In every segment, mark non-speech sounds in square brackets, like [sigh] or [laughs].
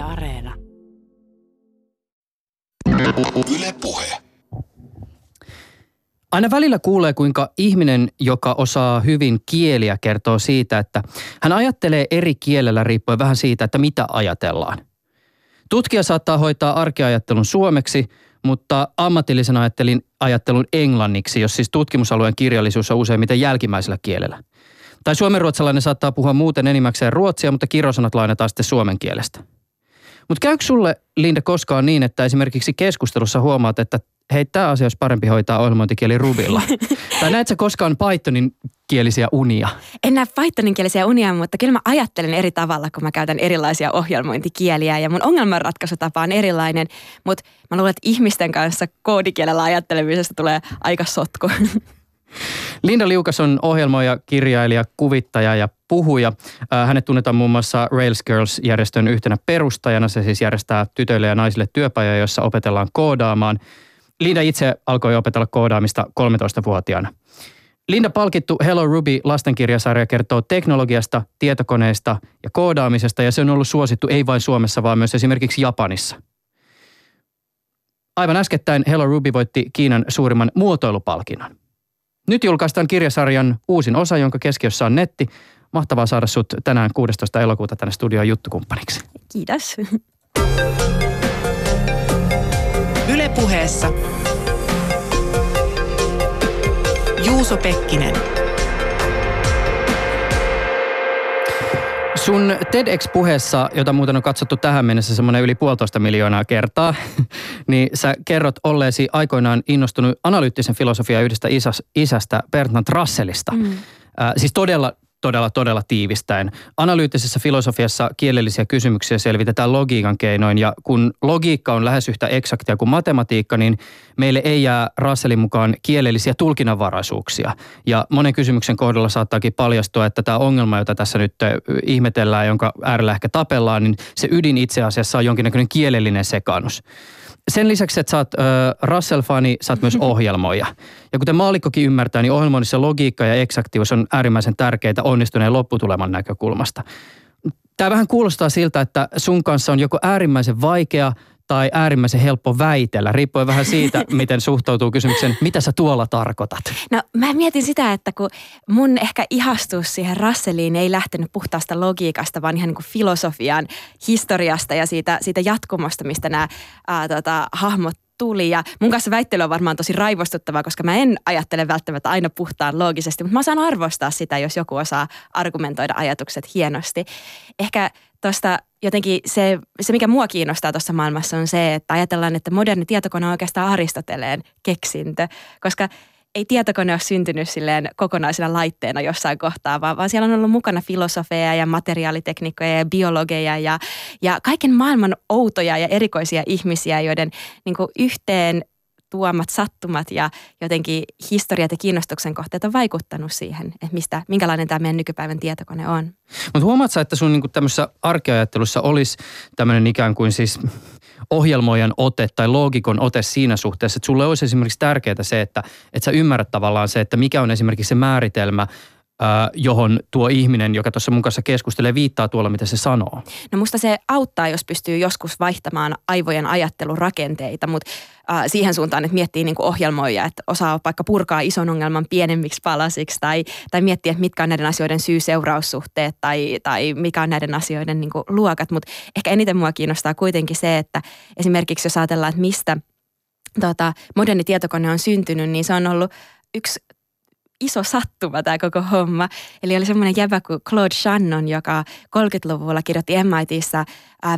Yle Areena. Yle Puhe. Aina välillä kuulee, kuinka ihminen, joka osaa hyvin kieliä, kertoo siitä, että hän ajattelee eri kielellä riippuen vähän siitä, että mitä ajatellaan. Tutkija saattaa hoitaa arkeajattelun suomeksi, mutta ammatillisen ajattelin ajattelun englanniksi, jos siis tutkimusalueen kirjallisuus on useimmiten jälkimmäisellä kielellä. Tai suomenruotsalainen saattaa puhua muuten enimmäkseen ruotsia, mutta kirjosanat lainataan sitten suomen kielestä. Mutta käykö sulle, Linda, koskaan niin, että esimerkiksi keskustelussa huomaat, että hei, tämä asia olisi parempi hoitaa ohjelmointikieli Rubilla? [laughs] tai näet sä koskaan Pythonin kielisiä unia? En näe Pythonin kielisiä unia, mutta kyllä mä ajattelen eri tavalla, kun mä käytän erilaisia ohjelmointikieliä ja mun ongelmanratkaisutapa on erilainen, mutta mä luulen, että ihmisten kanssa koodikielellä ajattelemisesta tulee aika sotku. [laughs] Linda Liukas on ohjelmoija, kirjailija, kuvittaja ja puhuja. Äh, hänet tunnetaan muun muassa Rails Girls-järjestön yhtenä perustajana. Se siis järjestää tytöille ja naisille työpajoja, jossa opetellaan koodaamaan. Linda itse alkoi opetella koodaamista 13-vuotiaana. Linda palkittu Hello Ruby lastenkirjasarja kertoo teknologiasta, tietokoneista ja koodaamisesta ja se on ollut suosittu ei vain Suomessa, vaan myös esimerkiksi Japanissa. Aivan äskettäin Hello Ruby voitti Kiinan suurimman muotoilupalkinnon. Nyt julkaistaan kirjasarjan uusin osa, jonka keskiössä on netti. Mahtavaa saada sut tänään 16. elokuuta tänne studioon juttukumppaniksi. Kiitos. Ylepuheessa Juuso Pekkinen. Sun TEDx-puheessa, jota muuten on katsottu tähän mennessä semmoinen yli puolitoista miljoonaa kertaa, [laughs] niin sä kerrot olleesi aikoinaan innostunut analyyttisen filosofian yhdestä isästä, Bertrand Russellista. Mm. Äh, siis todella todella, todella tiivistäen. Analyyttisessä filosofiassa kielellisiä kysymyksiä selvitetään logiikan keinoin ja kun logiikka on lähes yhtä eksaktia kuin matematiikka, niin meille ei jää Russellin mukaan kielellisiä tulkinnanvaraisuuksia. Ja monen kysymyksen kohdalla saattaakin paljastua, että tämä ongelma, jota tässä nyt ihmetellään, jonka äärellä ehkä tapellaan, niin se ydin itse asiassa on jonkinnäköinen kielellinen sekannus sen lisäksi, että sä oot äh, Russell-fani, sä oot myös [laughs] ohjelmoija. Ja kuten maalikkokin ymmärtää, niin ohjelmoinnissa logiikka ja eksaktiivisuus on äärimmäisen tärkeitä onnistuneen lopputuleman näkökulmasta. Tämä vähän kuulostaa siltä, että sun kanssa on joko äärimmäisen vaikea tai äärimmäisen helppo väitellä, riippuen vähän siitä, [laughs] miten suhtautuu kysymykseen, mitä sä tuolla tarkoitat? No mä mietin sitä, että kun mun ehkä ihastus siihen Russeliin ei lähtenyt puhtaasta logiikasta, vaan ihan niin kuin filosofian historiasta ja siitä, siitä jatkumosta, mistä nämä ää, tota, hahmot tuli. Ja mun kanssa väittely on varmaan tosi raivostuttavaa, koska mä en ajattele välttämättä aina puhtaan loogisesti, mutta mä osaan arvostaa sitä, jos joku osaa argumentoida ajatukset hienosti. Ehkä tuosta jotenkin se, se, mikä mua kiinnostaa tuossa maailmassa on se, että ajatellaan, että moderni tietokone on oikeastaan Aristoteleen keksintö, koska ei tietokone ole syntynyt silleen kokonaisena laitteena jossain kohtaa, vaan, vaan siellä on ollut mukana filosofeja ja materiaaliteknikkoja ja biologeja ja, ja kaiken maailman outoja ja erikoisia ihmisiä, joiden niin yhteen tuomat sattumat ja jotenkin historiat ja kiinnostuksen kohteet on vaikuttanut siihen, että mistä, minkälainen tämä meidän nykypäivän tietokone on. Mutta huomaatko, että sun niinku tämmöisessä arkeajattelussa olisi tämmöinen ikään kuin siis ohjelmoijan ote tai loogikon ote siinä suhteessa, että sulle olisi esimerkiksi tärkeää se, että, että sä ymmärrät tavallaan se, että mikä on esimerkiksi se määritelmä – johon tuo ihminen, joka tuossa mun kanssa keskustelee, viittaa tuolla, mitä se sanoo? No musta se auttaa, jos pystyy joskus vaihtamaan aivojen ajattelurakenteita, mutta äh, siihen suuntaan, että miettii niin ohjelmoija, että osaa vaikka purkaa ison ongelman pienemmiksi palasiksi tai, tai miettiä, että mitkä on näiden asioiden syy-seuraussuhteet tai, tai mikä on näiden asioiden niin luokat. Mutta ehkä eniten mua kiinnostaa kuitenkin se, että esimerkiksi jos ajatellaan, että mistä tota, moderni tietokone on syntynyt, niin se on ollut yksi iso sattuma tämä koko homma. Eli oli semmoinen jäbä kuin Claude Shannon, joka 30-luvulla kirjoitti MITissä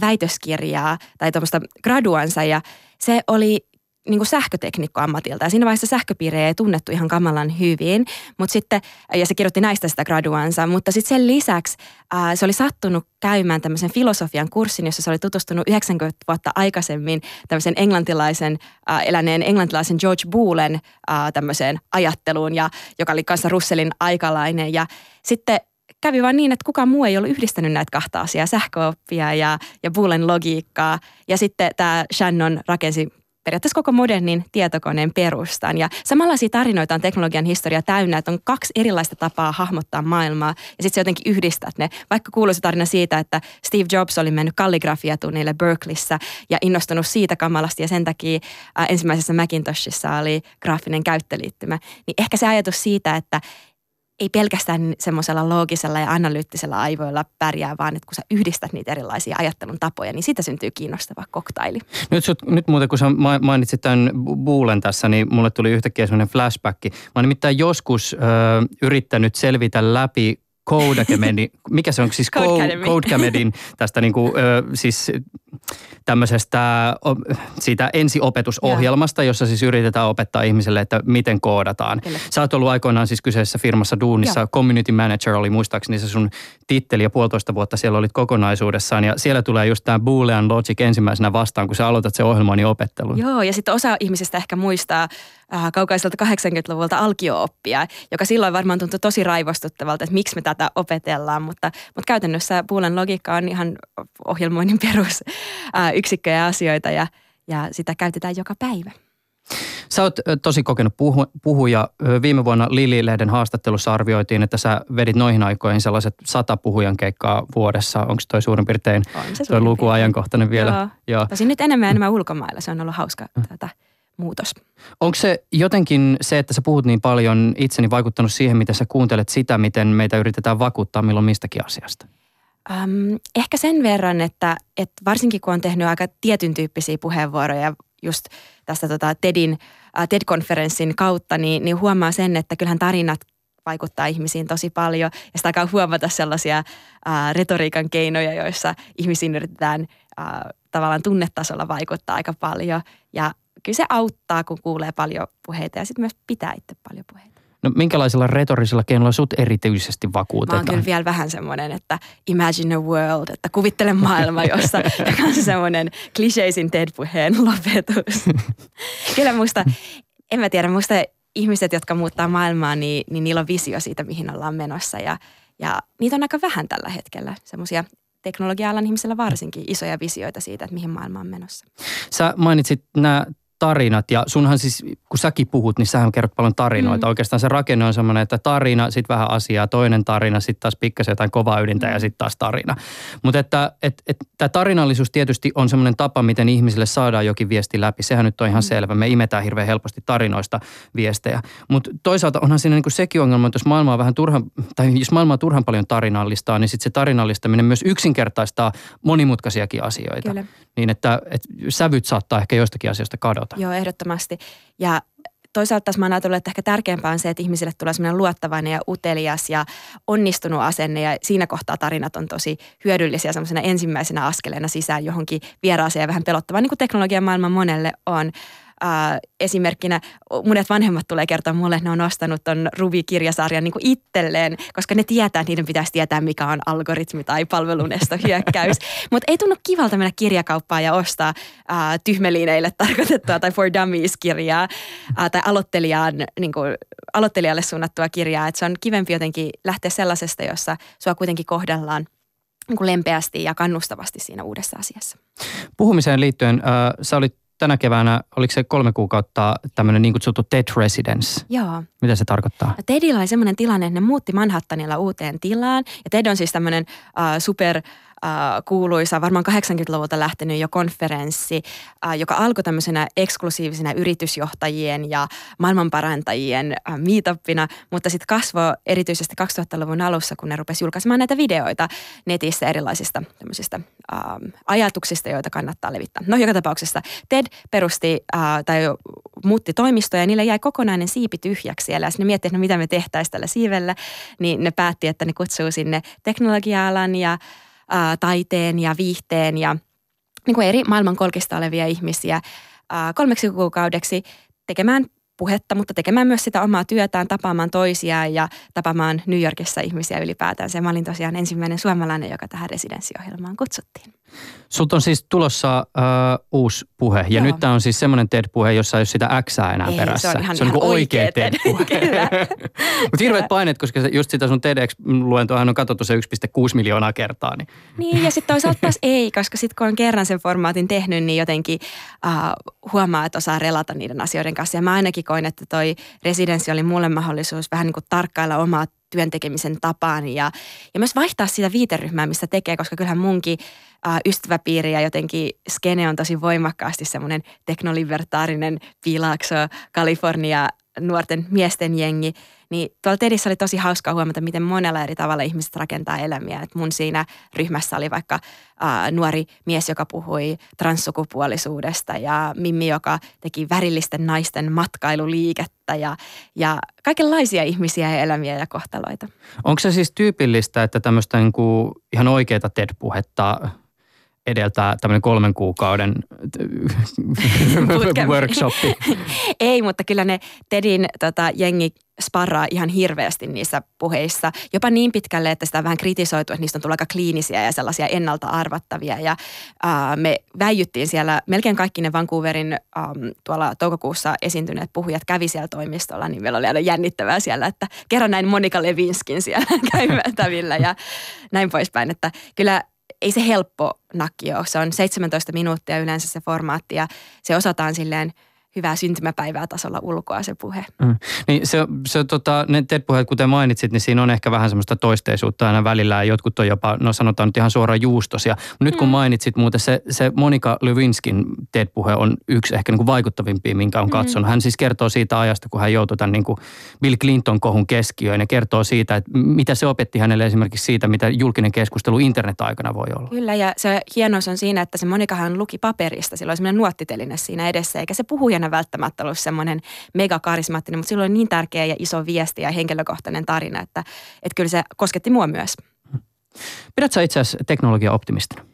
väitöskirjaa tai tuommoista graduansa ja se oli niin kuin sähköteknikko ammatilta. Ja siinä vaiheessa sähköpiirejä ei tunnettu ihan kamalan hyvin, mutta sitten, ja se kirjoitti näistä sitä graduansa, mutta sitten sen lisäksi ää, se oli sattunut käymään tämmöisen filosofian kurssin, jossa se oli tutustunut 90 vuotta aikaisemmin tämmöisen englantilaisen, ää, eläneen englantilaisen George Boolen ää, tämmöiseen ajatteluun, ja, joka oli kanssa Russellin aikalainen. Ja sitten kävi vaan niin, että kukaan muu ei ollut yhdistänyt näitä kahta asiaa, sähköoppia ja, ja Boolen logiikkaa. Ja sitten tämä Shannon rakensi periaatteessa koko modernin tietokoneen perustan. Ja samanlaisia tarinoita on teknologian historia täynnä, että on kaksi erilaista tapaa hahmottaa maailmaa ja sitten sä jotenkin yhdistät ne. Vaikka kuuluisa tarina siitä, että Steve Jobs oli mennyt kalligrafiatunnille Berkeleyssä ja innostunut siitä kamalasti ja sen takia äh, ensimmäisessä Macintoshissa oli graafinen käyttöliittymä. Niin ehkä se ajatus siitä, että ei pelkästään semmoisella loogisella ja analyyttisella aivoilla pärjää, vaan että kun sä yhdistät niitä erilaisia ajattelun tapoja, niin siitä syntyy kiinnostava koktaili. Nyt, sut, nyt muuten kun sä mainitsit tämän Buulen tässä, niin mulle tuli yhtäkkiä semmoinen flashback. Mä oon nimittäin joskus ö, yrittänyt selvitä läpi Codecamedin, [laughs] mikä se on siis Codecamedin tästä niin kuin, ö, siis tämmöisestä siitä ensiopetusohjelmasta, jossa siis yritetään opettaa ihmiselle, että miten koodataan. Kyllä. Sä oot ollut aikoinaan siis kyseessä firmassa duunissa, Joo. community manager oli muistaakseni se sun titteli ja puolitoista vuotta siellä olit kokonaisuudessaan ja siellä tulee just tämä Boolean Logic ensimmäisenä vastaan, kun sä aloitat se ohjelmoinnin opettelun. Joo ja sitten osa ihmisistä ehkä muistaa äh, kaukaiselta 80-luvulta alkio-oppia, joka silloin varmaan tuntui tosi raivostuttavalta, että miksi me tätä opetellaan, mutta, mutta käytännössä Boolean logiikka on ihan ohjelmoinnin perus äh, yksikköjä ja asioita ja, ja sitä käytetään joka päivä. Sä oot tosi kokenut puhu, puhuja. Viime vuonna Lili-lehden haastattelussa arvioitiin, että sä vedit noihin aikoihin sellaiset sata puhujan keikkaa vuodessa. Onko toi suurin piirtein on se toi luku ajankohtainen vielä? Joo. Joo. Tosin nyt enemmän enemmän ulkomailla. Se on ollut hauska mm. tätä muutos. Onko se jotenkin se, että sä puhut niin paljon itseni vaikuttanut siihen, miten sä kuuntelet sitä, miten meitä yritetään vakuuttaa milloin mistäkin asiasta? Um, ehkä sen verran, että, että varsinkin kun on tehnyt aika tietyn tyyppisiä puheenvuoroja just tästä tota TEDin, uh, TED-konferenssin kautta, niin, niin huomaa sen, että kyllähän tarinat vaikuttaa ihmisiin tosi paljon. Ja sitä alkaa huomata sellaisia uh, retoriikan keinoja, joissa ihmisiin yritetään uh, tavallaan tunnetasolla vaikuttaa aika paljon. Ja kyllä se auttaa, kun kuulee paljon puheita ja sitten myös pitää itse paljon puheita. No minkälaisella retorisella keinolla sut erityisesti vakuutetaan? Mä oon kyllä vielä vähän semmoinen, että imagine a world, että kuvittele maailma, jossa [laughs] [laughs] joka on semmoinen kliseisin TED-puheen lopetus. [laughs] kyllä musta, en mä tiedä, musta ihmiset, jotka muuttaa maailmaa, niin, niin niillä on visio siitä, mihin ollaan menossa ja, ja niitä on aika vähän tällä hetkellä, semmoisia teknologia-alan ihmisillä varsinkin isoja visioita siitä, että mihin maailma on menossa. Sä mainitsit nämä tarinat ja sunhan siis, kun säkin puhut, niin sähän kerrot paljon tarinoita. Mm. Oikeastaan se rakenne on semmoinen, että tarina, sitten vähän asiaa, toinen tarina, sitten taas pikkasen jotain kovaa ydintä mm. ja sitten taas tarina. Mutta että et, et, tämä tarinallisuus tietysti on semmoinen tapa, miten ihmisille saadaan jokin viesti läpi. Sehän nyt on ihan mm. selvä. Me imetään hirveän helposti tarinoista viestejä. Mutta toisaalta onhan siinä niinku sekin ongelma, että jos maailmaa vähän turhan, tai jos maailmaa turhan paljon tarinallistaa, niin sitten se tarinallistaminen myös yksinkertaistaa monimutkaisiakin asioita. Kyllä. Niin että, että sävyt saattaa ehkä joistakin asioista kadota. Joo, ehdottomasti. Ja toisaalta tässä mä oon ajatellut, että ehkä tärkeämpää on se, että ihmisille tulee sellainen luottavainen ja utelias ja onnistunut asenne ja siinä kohtaa tarinat on tosi hyödyllisiä semmoisena ensimmäisenä askeleena sisään johonkin vieraaseen ja vähän pelottavaan, niin kuin teknologian maailman monelle on äh, esimerkkinä monet vanhemmat tulee kertoa mulle, että ne on ostanut ton Ruby-kirjasarjan niin itselleen, koska ne tietää, että niiden pitäisi tietää, mikä on algoritmi tai palvelunestohyökkäys. [laughs] Mutta ei tunnu kivalta mennä kirjakauppaan ja ostaa äh, tyhmeliineille tarkoitettua tai For Dummies-kirjaa äh, tai aloittelijaan, niin kuin, aloittelijalle suunnattua kirjaa. Et se on kivempi jotenkin lähteä sellaisesta, jossa sua kuitenkin kohdellaan niin kuin lempeästi ja kannustavasti siinä uudessa asiassa. Puhumiseen liittyen, äh, sä olit tänä keväänä, oliko se kolme kuukautta tämmöinen niin kutsuttu TED Residence? Joo. Mitä se tarkoittaa? No TEDillä oli semmoinen tilanne, että ne muutti Manhattanilla uuteen tilaan. Ja TED on siis tämmöinen uh, super äh, kuuluisa, varmaan 80-luvulta lähtenyt jo konferenssi, äh, joka alkoi tämmöisenä eksklusiivisena yritysjohtajien ja maailmanparantajien äh, meetupina, mutta sitten kasvoi erityisesti 2000-luvun alussa, kun ne rupesi julkaisemaan näitä videoita netissä erilaisista tämmöisistä äh, ajatuksista, joita kannattaa levittää. No joka tapauksessa TED perusti äh, tai muutti toimistoja ja niille jäi kokonainen siipi tyhjäksi siellä. Ja ne miettii, että no mitä me tehtäisiin tällä siivellä, niin ne päätti, että ne kutsuu sinne teknologia-alan ja taiteen ja viihteen ja niin kuin eri maailmankolkista olevia ihmisiä kolmeksi kuukaudeksi tekemään puhetta, mutta tekemään myös sitä omaa työtään, tapaamaan toisiaan ja tapaamaan New Yorkissa ihmisiä ylipäätään. Se mä olin tosiaan ensimmäinen suomalainen, joka tähän residenssiohjelmaan kutsuttiin. Sulta on siis tulossa äh, uusi puhe, ja Joo. nyt tämä on siis semmoinen TED-puhe, jossa ei ole sitä X enää Ei, perässä. se on ihan- se on ihan niin oikea TED-puhe. [laughs] Mutta hirveät paineet, koska just sitä sun TEDx-luentoahan on katsottu se 1,6 miljoonaa kertaa. Niin. Niin, ja sitten toisaalta taas [laughs] ei, koska sitten kun on kerran sen formaatin tehnyt, niin jotenkin uh, huomaa, että osaa relata niiden asioiden kanssa. Ja mä ainakin koin, että toi residenssi oli mulle mahdollisuus vähän niin kuin tarkkailla omaa työntekemisen tapaani ja, ja myös vaihtaa sitä viiteryhmää, mistä tekee, koska kyllähän munkin uh, ystäväpiiri ja jotenkin skene on tosi voimakkaasti semmoinen teknolibertaarinen Pilaakso, Kalifornia, nuorten miesten jengi, niin tuolla TEDissä oli tosi hauskaa huomata, miten monella eri tavalla ihmiset rakentaa elämiä. Et mun siinä ryhmässä oli vaikka ää, nuori mies, joka puhui transsukupuolisuudesta ja Mimmi, joka teki värillisten naisten matkailuliikettä ja, ja kaikenlaisia ihmisiä ja elämiä ja kohtaloita. Onko se siis tyypillistä, että tämmöistä niin kuin ihan oikeaa TED-puhetta edeltää tämmöinen kolmen kuukauden [laughs] Bootcamp. workshoppi? [laughs] Ei, mutta kyllä ne TEDin tota, jengi sparraa ihan hirveästi niissä puheissa. Jopa niin pitkälle, että sitä on vähän kritisoitu, että niistä on tullut aika kliinisiä ja sellaisia ennalta arvattavia. Ja äh, me väijyttiin siellä, melkein kaikki ne Vancouverin ähm, tuolla toukokuussa esiintyneet puhujat kävi siellä toimistolla, niin meillä oli aina jännittävää siellä, että kerran näin Monika Levinskin siellä [laughs] käymätävillä ja näin poispäin. Että kyllä ei se helppo nakki ole. Se on 17 minuuttia yleensä se formaatti ja se osataan silleen hyvää syntymäpäivää tasolla ulkoa se puhe. Mm. Niin se, se tota, ne TED-puheet, kuten mainitsit, niin siinä on ehkä vähän semmoista toisteisuutta aina välillä ja jotkut on jopa, no sanotaan nyt ihan suoraan juustosia. Nyt kun Mm. mainitsit muuten, se, se Monika Lewinskin TED-puhe on yksi ehkä niin kuin vaikuttavimpia, minkä on katsonut. Hän siis kertoo siitä ajasta, kun hän joutui tämän niin kuin Bill Clinton-kohun keskiöön ja kertoo siitä, että mitä se opetti hänelle esimerkiksi siitä, mitä julkinen keskustelu internet-aikana voi olla. Kyllä ja se hienous on siinä, että se Monikahan luki paperista. Sillä oli semmoinen nuottiteline siinä edessä eikä se puhujana välttämättä ollut semmoinen megakarismaattinen, mutta sillä oli niin tärkeä ja iso viesti ja henkilökohtainen tarina, että, että kyllä se kosketti mua myös. Pidät sä itse asiassa teknologia-optimistina?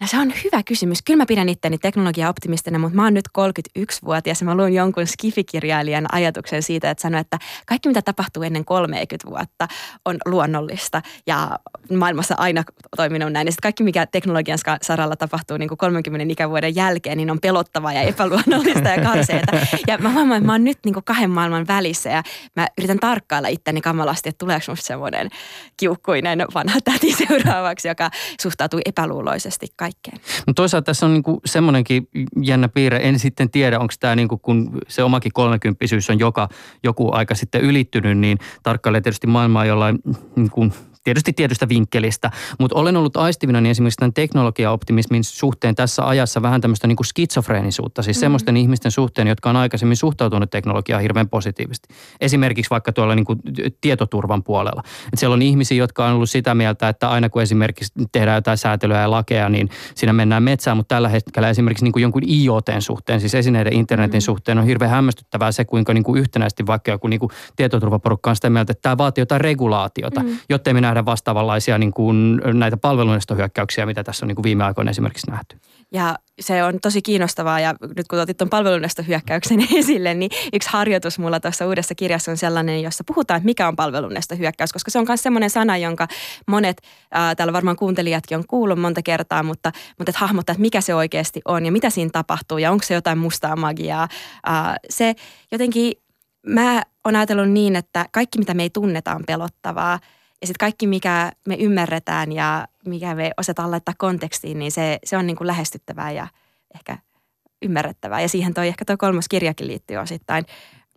No se on hyvä kysymys. Kyllä mä pidän itteni teknologia-optimistina, mutta mä oon nyt 31-vuotias ja mä luin jonkun skifikirjailijan ajatuksen siitä, että sanoi, että kaikki mitä tapahtuu ennen 30 vuotta on luonnollista ja maailmassa aina toiminut näin. Ja kaikki mikä teknologian saralla tapahtuu niin kuin 30 ikävuoden jälkeen, niin on pelottavaa ja epäluonnollista ja karseeta. [laughs] Ja mä huomaan, että mä oon nyt niin kuin kahden maailman välissä ja mä yritän tarkkailla itteni kamalasti, että tuleeko musta semmoinen kiukkuinen vanha täti [laughs] seuraavaksi, joka suhtautuu epäluuloisesti kaikkeen. No toisaalta tässä on niinku semmoinenkin jännä piirre. En sitten tiedä, onko tämä niinku, kun se omakin kolmekymppisyys on joka, joku aika sitten ylittynyt, niin tarkkailee tietysti maailmaa jollain niinku, tietysti tietystä vinkkelistä, mutta olen ollut aistivina niin esimerkiksi tämän teknologiaoptimismin suhteen tässä ajassa vähän tämmöistä niin kuin skitsofreenisuutta, siis mm-hmm. semmoisten ihmisten suhteen, jotka on aikaisemmin suhtautunut teknologiaan hirveän positiivisesti. Esimerkiksi vaikka tuolla niin kuin tietoturvan puolella. Et siellä on ihmisiä, jotka on ollut sitä mieltä, että aina kun esimerkiksi tehdään jotain säätelyä ja lakeja, niin siinä mennään metsään, mutta tällä hetkellä esimerkiksi niin kuin jonkun IoTn suhteen, siis esineiden internetin mm-hmm. suhteen on hirveän hämmästyttävää se, kuinka niin kuin yhtenäisesti vaikka joku niin kuin tietoturvaporukka on sitä mieltä, että tämä vaatii jotain regulaatiota, mm-hmm. jotta me nähdä vastaavanlaisia niin kuin näitä palvelunestohyökkäyksiä, mitä tässä on niin kuin viime aikoina esimerkiksi nähty. Ja se on tosi kiinnostavaa ja nyt kun otit tuon palvelunestohyökkäyksen [laughs] esille, niin yksi harjoitus mulla tuossa uudessa kirjassa on sellainen, jossa puhutaan, että mikä on palvelunestohyökkäys, koska se on myös semmoinen sana, jonka monet, ää, täällä varmaan kuuntelijatkin on kuullut monta kertaa, mutta, mutta että hahmottaa, että mikä se oikeasti on ja mitä siinä tapahtuu ja onko se jotain mustaa magiaa. Ää, se jotenkin, mä oon ajatellut niin, että kaikki mitä me ei tunneta on pelottavaa ja sitten kaikki, mikä me ymmärretään ja mikä me osataan laittaa kontekstiin, niin se, se on niin kuin lähestyttävää ja ehkä ymmärrettävää. Ja siihen toi ehkä tuo kolmas kirjakin liittyy osittain.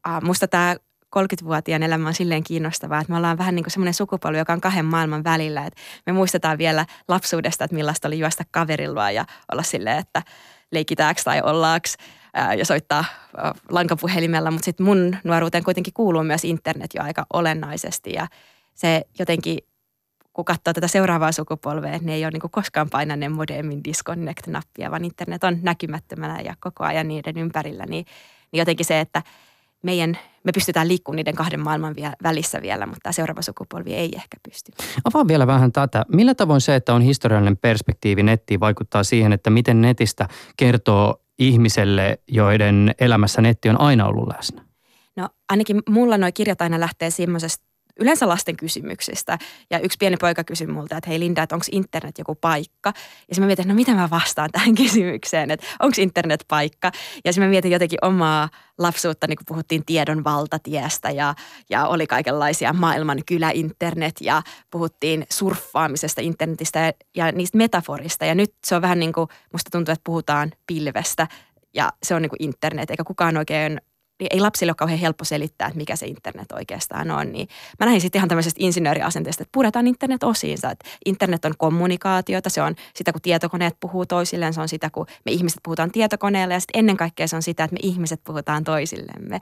Uh, musta tämä 30-vuotiaan elämä on silleen kiinnostavaa, että me ollaan vähän niin kuin semmoinen sukupolvi, joka on kahden maailman välillä. Että me muistetaan vielä lapsuudesta, että millaista oli juosta kaverilla ja olla silleen, että leikitääks tai ollaaks ja soittaa lankapuhelimella. Mutta sitten mun nuoruuteen kuitenkin kuuluu myös internet jo aika olennaisesti ja se jotenkin kun katsoo tätä seuraavaa sukupolvea, ne ei ole niin koskaan painaneen modemin disconnect-nappia, vaan internet on näkymättömänä ja koko ajan niiden ympärillä. Niin, niin jotenkin se, että meidän, me pystytään liikkumaan niiden kahden maailman vie, välissä vielä, mutta tämä seuraava sukupolvi ei ehkä pysty. Avaa vielä vähän tätä. Millä tavoin se, että on historiallinen perspektiivi nettiin, vaikuttaa siihen, että miten netistä kertoo ihmiselle, joiden elämässä netti on aina ollut läsnä? No ainakin mulla nuo kirjat aina lähtee semmoisesta yleensä lasten kysymyksistä. Ja yksi pieni poika kysyi multa, että hei Linda, että onko internet joku paikka? Ja sitten mä mietin, että no mitä mä vastaan tähän [laughs] kysymykseen, että onko internet paikka? Ja sitten mä mietin jotenkin omaa lapsuutta, niin kun puhuttiin tiedon valtatiestä ja, ja oli kaikenlaisia maailman kyläinternet ja puhuttiin surffaamisesta internetistä ja, ja niistä metaforista. Ja nyt se on vähän niin kuin, musta tuntuu, että puhutaan pilvestä ja se on niin kuin internet, eikä kukaan oikein niin ei lapsille ole kauhean helppo selittää, että mikä se internet oikeastaan on. Niin mä näin sitten ihan tämmöisestä insinööriasenteesta, että puretaan internet osiinsa. Että internet on kommunikaatiota, se on sitä, kun tietokoneet puhuu toisilleen, se on sitä, kun me ihmiset puhutaan tietokoneella ja sitten ennen kaikkea se on sitä, että me ihmiset puhutaan toisillemme.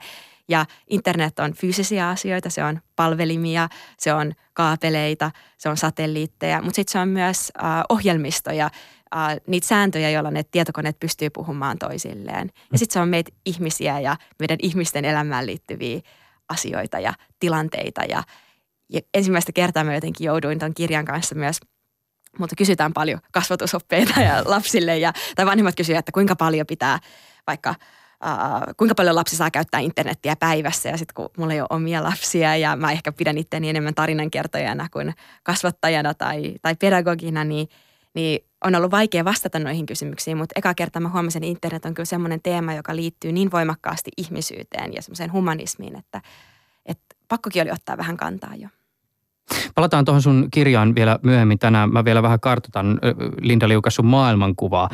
Ja internet on fyysisiä asioita, se on palvelimia, se on kaapeleita, se on satelliitteja, mutta sitten se on myös äh, ohjelmistoja, uh, niitä sääntöjä, joilla ne tietokoneet pystyy puhumaan toisilleen. Ja sitten se on meitä ihmisiä ja meidän ihmisten elämään liittyviä asioita ja tilanteita. Ja, ja ensimmäistä kertaa mä jotenkin jouduin ton kirjan kanssa myös mutta kysytään paljon kasvatusoppeita ja lapsille ja, tai vanhemmat kysyvät, että kuinka paljon pitää vaikka Uh, kuinka paljon lapsi saa käyttää internettiä päivässä ja sitten kun mulla ei ole omia lapsia ja mä ehkä pidän itseäni enemmän tarinankertojana kuin kasvattajana tai, tai pedagogina, niin, niin on ollut vaikea vastata noihin kysymyksiin, mutta eka kerta mä huomasin, että internet on kyllä semmoinen teema, joka liittyy niin voimakkaasti ihmisyyteen ja semmoiseen humanismiin, että, että pakkokin oli ottaa vähän kantaa jo. Palataan tuohon sun kirjaan vielä myöhemmin tänään. Mä vielä vähän kartoitan Linda Liukas sun maailmankuvaa.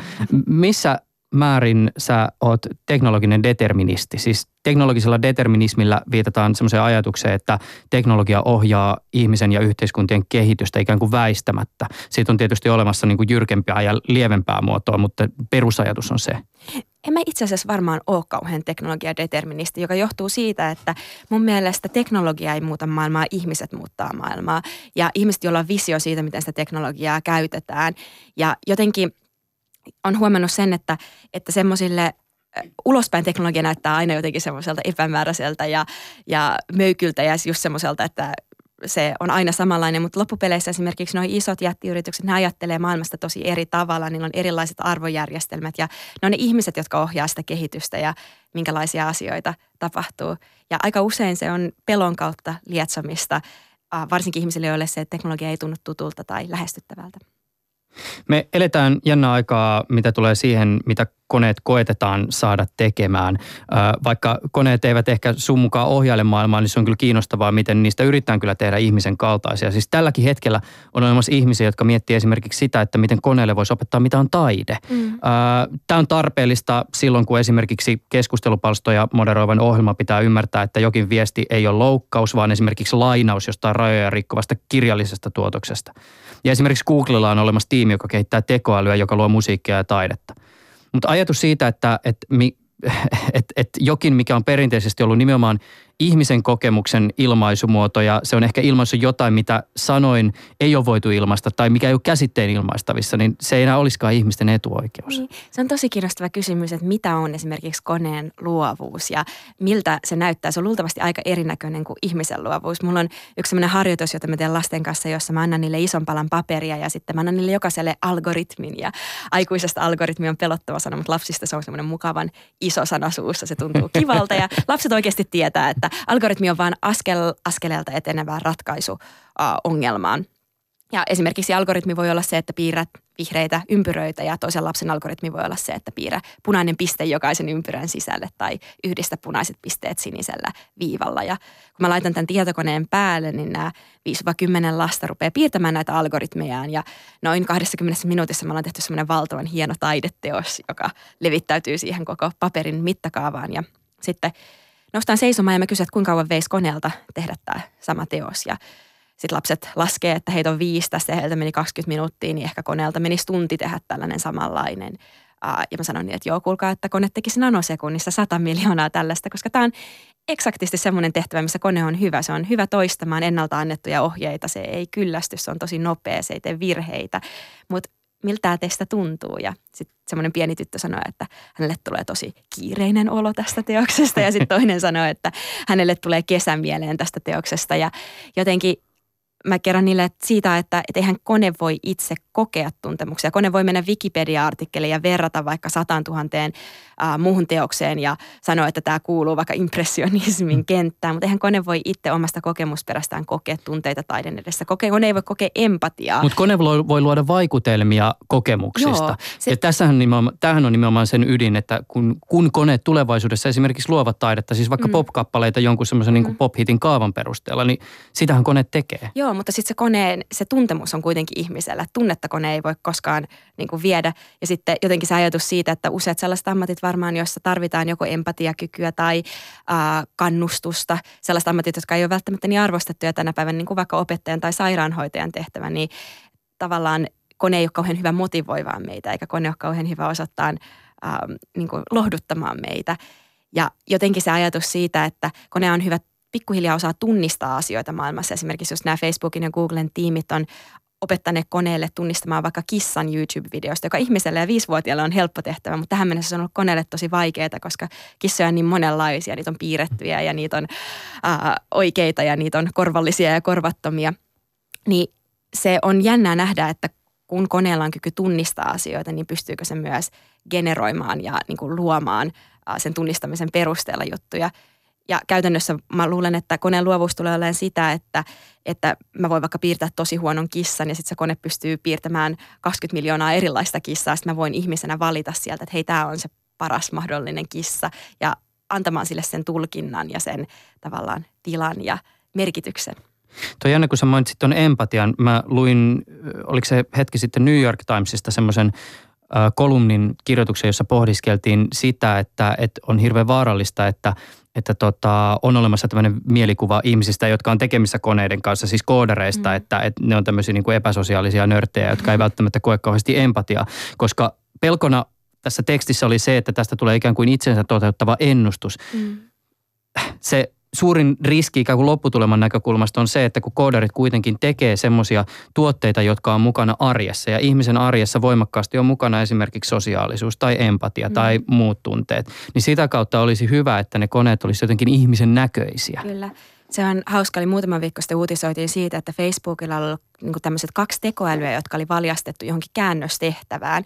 Missä määrin sä oot teknologinen deterministi. Siis teknologisella determinismilla viitataan semmoiseen ajatukseen, että teknologia ohjaa ihmisen ja yhteiskuntien kehitystä ikään kuin väistämättä. Siitä on tietysti olemassa niin kuin jyrkempää ja lievempää muotoa, mutta perusajatus on se. En mä itse asiassa varmaan ole kauhean teknologiadeterministi, joka johtuu siitä, että mun mielestä teknologia ei muuta maailmaa, ihmiset muuttaa maailmaa. Ja ihmiset, joilla on visio siitä, miten sitä teknologiaa käytetään. Ja jotenkin – on huomannut sen, että, että semmoisille ulospäin teknologia näyttää aina jotenkin semmoiselta epämääräiseltä ja, ja möykyltä ja just semmoiselta, että se on aina samanlainen, mutta loppupeleissä esimerkiksi nuo isot jättiyritykset, ne ajattelee maailmasta tosi eri tavalla, niillä on erilaiset arvojärjestelmät ja ne on ne ihmiset, jotka ohjaa sitä kehitystä ja minkälaisia asioita tapahtuu. Ja aika usein se on pelon kautta lietsomista, varsinkin ihmisille, joille se teknologia ei tunnu tutulta tai lähestyttävältä. Me eletään jännä aikaa, mitä tulee siihen, mitä koneet koetetaan saada tekemään. Vaikka koneet eivät ehkä sun mukaan ohjaile maailmaa, niin se on kyllä kiinnostavaa, miten niistä yritetään kyllä tehdä ihmisen kaltaisia. Siis tälläkin hetkellä on olemassa ihmisiä, jotka miettii esimerkiksi sitä, että miten koneelle voisi opettaa, mitä on taide. Mm. Tämä on tarpeellista silloin, kun esimerkiksi keskustelupalstoja moderoivan ohjelma pitää ymmärtää, että jokin viesti ei ole loukkaus, vaan esimerkiksi lainaus jostain rajoja rikkovasta kirjallisesta tuotoksesta. Ja esimerkiksi Googlella on olemassa tiimi, joka kehittää tekoälyä, joka luo musiikkia ja taidetta. Mutta ajatus siitä, että, että, että, [laughs] että jokin, mikä on perinteisesti ollut nimenomaan ihmisen kokemuksen ilmaisumuoto ja se on ehkä ilmaisu jotain, mitä sanoin ei ole voitu ilmaista tai mikä ei ole käsitteen ilmaistavissa, niin se ei enää olisikaan ihmisten etuoikeus. Niin. Se on tosi kiinnostava kysymys, että mitä on esimerkiksi koneen luovuus ja miltä se näyttää. Se on luultavasti aika erinäköinen kuin ihmisen luovuus. Mulla on yksi sellainen harjoitus, jota mä teen lasten kanssa, jossa mä annan niille ison palan paperia ja sitten mä annan niille jokaiselle algoritmin ja aikuisesta algoritmi on pelottava sana, mutta lapsista se on semmoinen mukavan iso sana suussa, se tuntuu kivalta ja lapset oikeasti tietää, että algoritmi on vain askel askeleelta etenevää ratkaisu ongelmaan. Ja esimerkiksi algoritmi voi olla se, että piirrät vihreitä ympyröitä ja toisen lapsen algoritmi voi olla se, että piirrä punainen piste jokaisen ympyrän sisälle tai yhdistä punaiset pisteet sinisellä viivalla. Ja kun mä laitan tämän tietokoneen päälle, niin nämä 5-10 lasta rupeaa piirtämään näitä algoritmejaan ja noin 20 minuutissa me ollaan tehty semmoinen valtavan hieno taideteos, joka levittäytyy siihen koko paperin mittakaavaan ja sitten nostan seisomaan ja mä kysyn, että kuinka kauan veisi koneelta tehdä tämä sama teos. Ja sitten lapset laskee, että heitä on viisi tästä ja heiltä meni 20 minuuttia, niin ehkä koneelta menisi tunti tehdä tällainen samanlainen. Ja mä sanoin niin, että joo, kuulkaa, että kone tekisi nanosekunnissa 100 miljoonaa tällaista, koska tämä on eksaktisti semmoinen tehtävä, missä kone on hyvä. Se on hyvä toistamaan ennalta annettuja ohjeita, se ei kyllästy, se on tosi nopea, se ei tee virheitä. Mutta miltä teistä tuntuu. Ja sitten semmoinen pieni tyttö sanoi, että hänelle tulee tosi kiireinen olo tästä teoksesta. Ja sitten toinen sanoi, että hänelle tulee kesän mieleen tästä teoksesta. Ja jotenkin mä kerron niille että siitä, että, että eihän kone voi itse kokea tuntemuksia. Kone voi mennä Wikipedia-artikkeliin ja verrata vaikka sataan tuhanteen äh, muuhun teokseen ja sanoa, että tämä kuuluu vaikka impressionismin mm. kenttään, mutta eihän kone voi itse omasta kokemusperästään kokea tunteita taiden edessä. Koke, kone ei voi kokea empatiaa. Mutta kone voi, voi luoda vaikutelmia kokemuksista. Joo, se... Ja tässähän nimenomaan, tämähän on nimenomaan sen ydin, että kun, kun kone tulevaisuudessa esimerkiksi luovat taidetta, siis vaikka mm. pop-kappaleita jonkun semmoisen niin mm. niin pop-hitin kaavan perusteella, niin sitähän kone tekee. Joo, mutta sitten se koneen, se tuntemus on kuitenkin ihmisellä. Tunnetta kone ei voi koskaan niin kuin viedä. Ja sitten jotenkin se ajatus siitä, että useat sellaiset ammatit varmaan, joissa tarvitaan joko empatiakykyä tai äh, kannustusta, sellaiset ammatit, jotka ei ole välttämättä niin arvostettuja tänä päivänä, niin kuin vaikka opettajan tai sairaanhoitajan tehtävä, niin tavallaan kone ei ole kauhean hyvä motivoimaan meitä, eikä kone ole kauhean hyvä osoittaa äh, niin kuin lohduttamaan meitä. Ja jotenkin se ajatus siitä, että kone on hyvä pikkuhiljaa osaa tunnistaa asioita maailmassa. Esimerkiksi jos nämä Facebookin ja Googlen tiimit on opettaneet koneelle tunnistamaan vaikka kissan YouTube-videosta, joka ihmiselle ja viisivuotiaalle on helppo tehtävä, mutta tähän mennessä se on ollut koneelle tosi vaikeaa, koska kissoja on niin monenlaisia, niitä on piirrettyjä ja niitä on ää, oikeita ja niitä on korvallisia ja korvattomia. Niin se on jännää nähdä, että kun koneella on kyky tunnistaa asioita, niin pystyykö se myös generoimaan ja niin kuin luomaan sen tunnistamisen perusteella juttuja – ja käytännössä mä luulen, että koneen luovuus tulee olemaan sitä, että, että mä voin vaikka piirtää tosi huonon kissan ja sitten se kone pystyy piirtämään 20 miljoonaa erilaista kissaa. Sitten mä voin ihmisenä valita sieltä, että hei, tämä on se paras mahdollinen kissa ja antamaan sille sen tulkinnan ja sen tavallaan tilan ja merkityksen. Tuo jännä, kun sä mainitsit tuon empatian. Mä luin, oliko se hetki sitten New York Timesista semmoisen kolumnin kirjoituksen, jossa pohdiskeltiin sitä, että, että on hirveän vaarallista, että – että tota, on olemassa tämmöinen mielikuva ihmisistä, jotka on tekemissä koneiden kanssa, siis koodareista, mm. että, että ne on tämmöisiä niin kuin epäsosiaalisia nörttejä, jotka ei välttämättä koe kauheasti empatiaa, koska pelkona tässä tekstissä oli se, että tästä tulee ikään kuin itsensä toteuttava ennustus. Mm. Se suurin riski ikään kuin lopputuleman näkökulmasta on se, että kun koodarit kuitenkin tekee semmoisia tuotteita, jotka on mukana arjessa ja ihmisen arjessa voimakkaasti on mukana esimerkiksi sosiaalisuus tai empatia mm. tai muut tunteet, niin sitä kautta olisi hyvä, että ne koneet olisivat jotenkin ihmisen näköisiä. Kyllä. Se on hauska, oli muutama viikko sitten uutisoitiin siitä, että Facebookilla on ollut niin tämmöiset kaksi tekoälyä, jotka oli valjastettu johonkin käännöstehtävään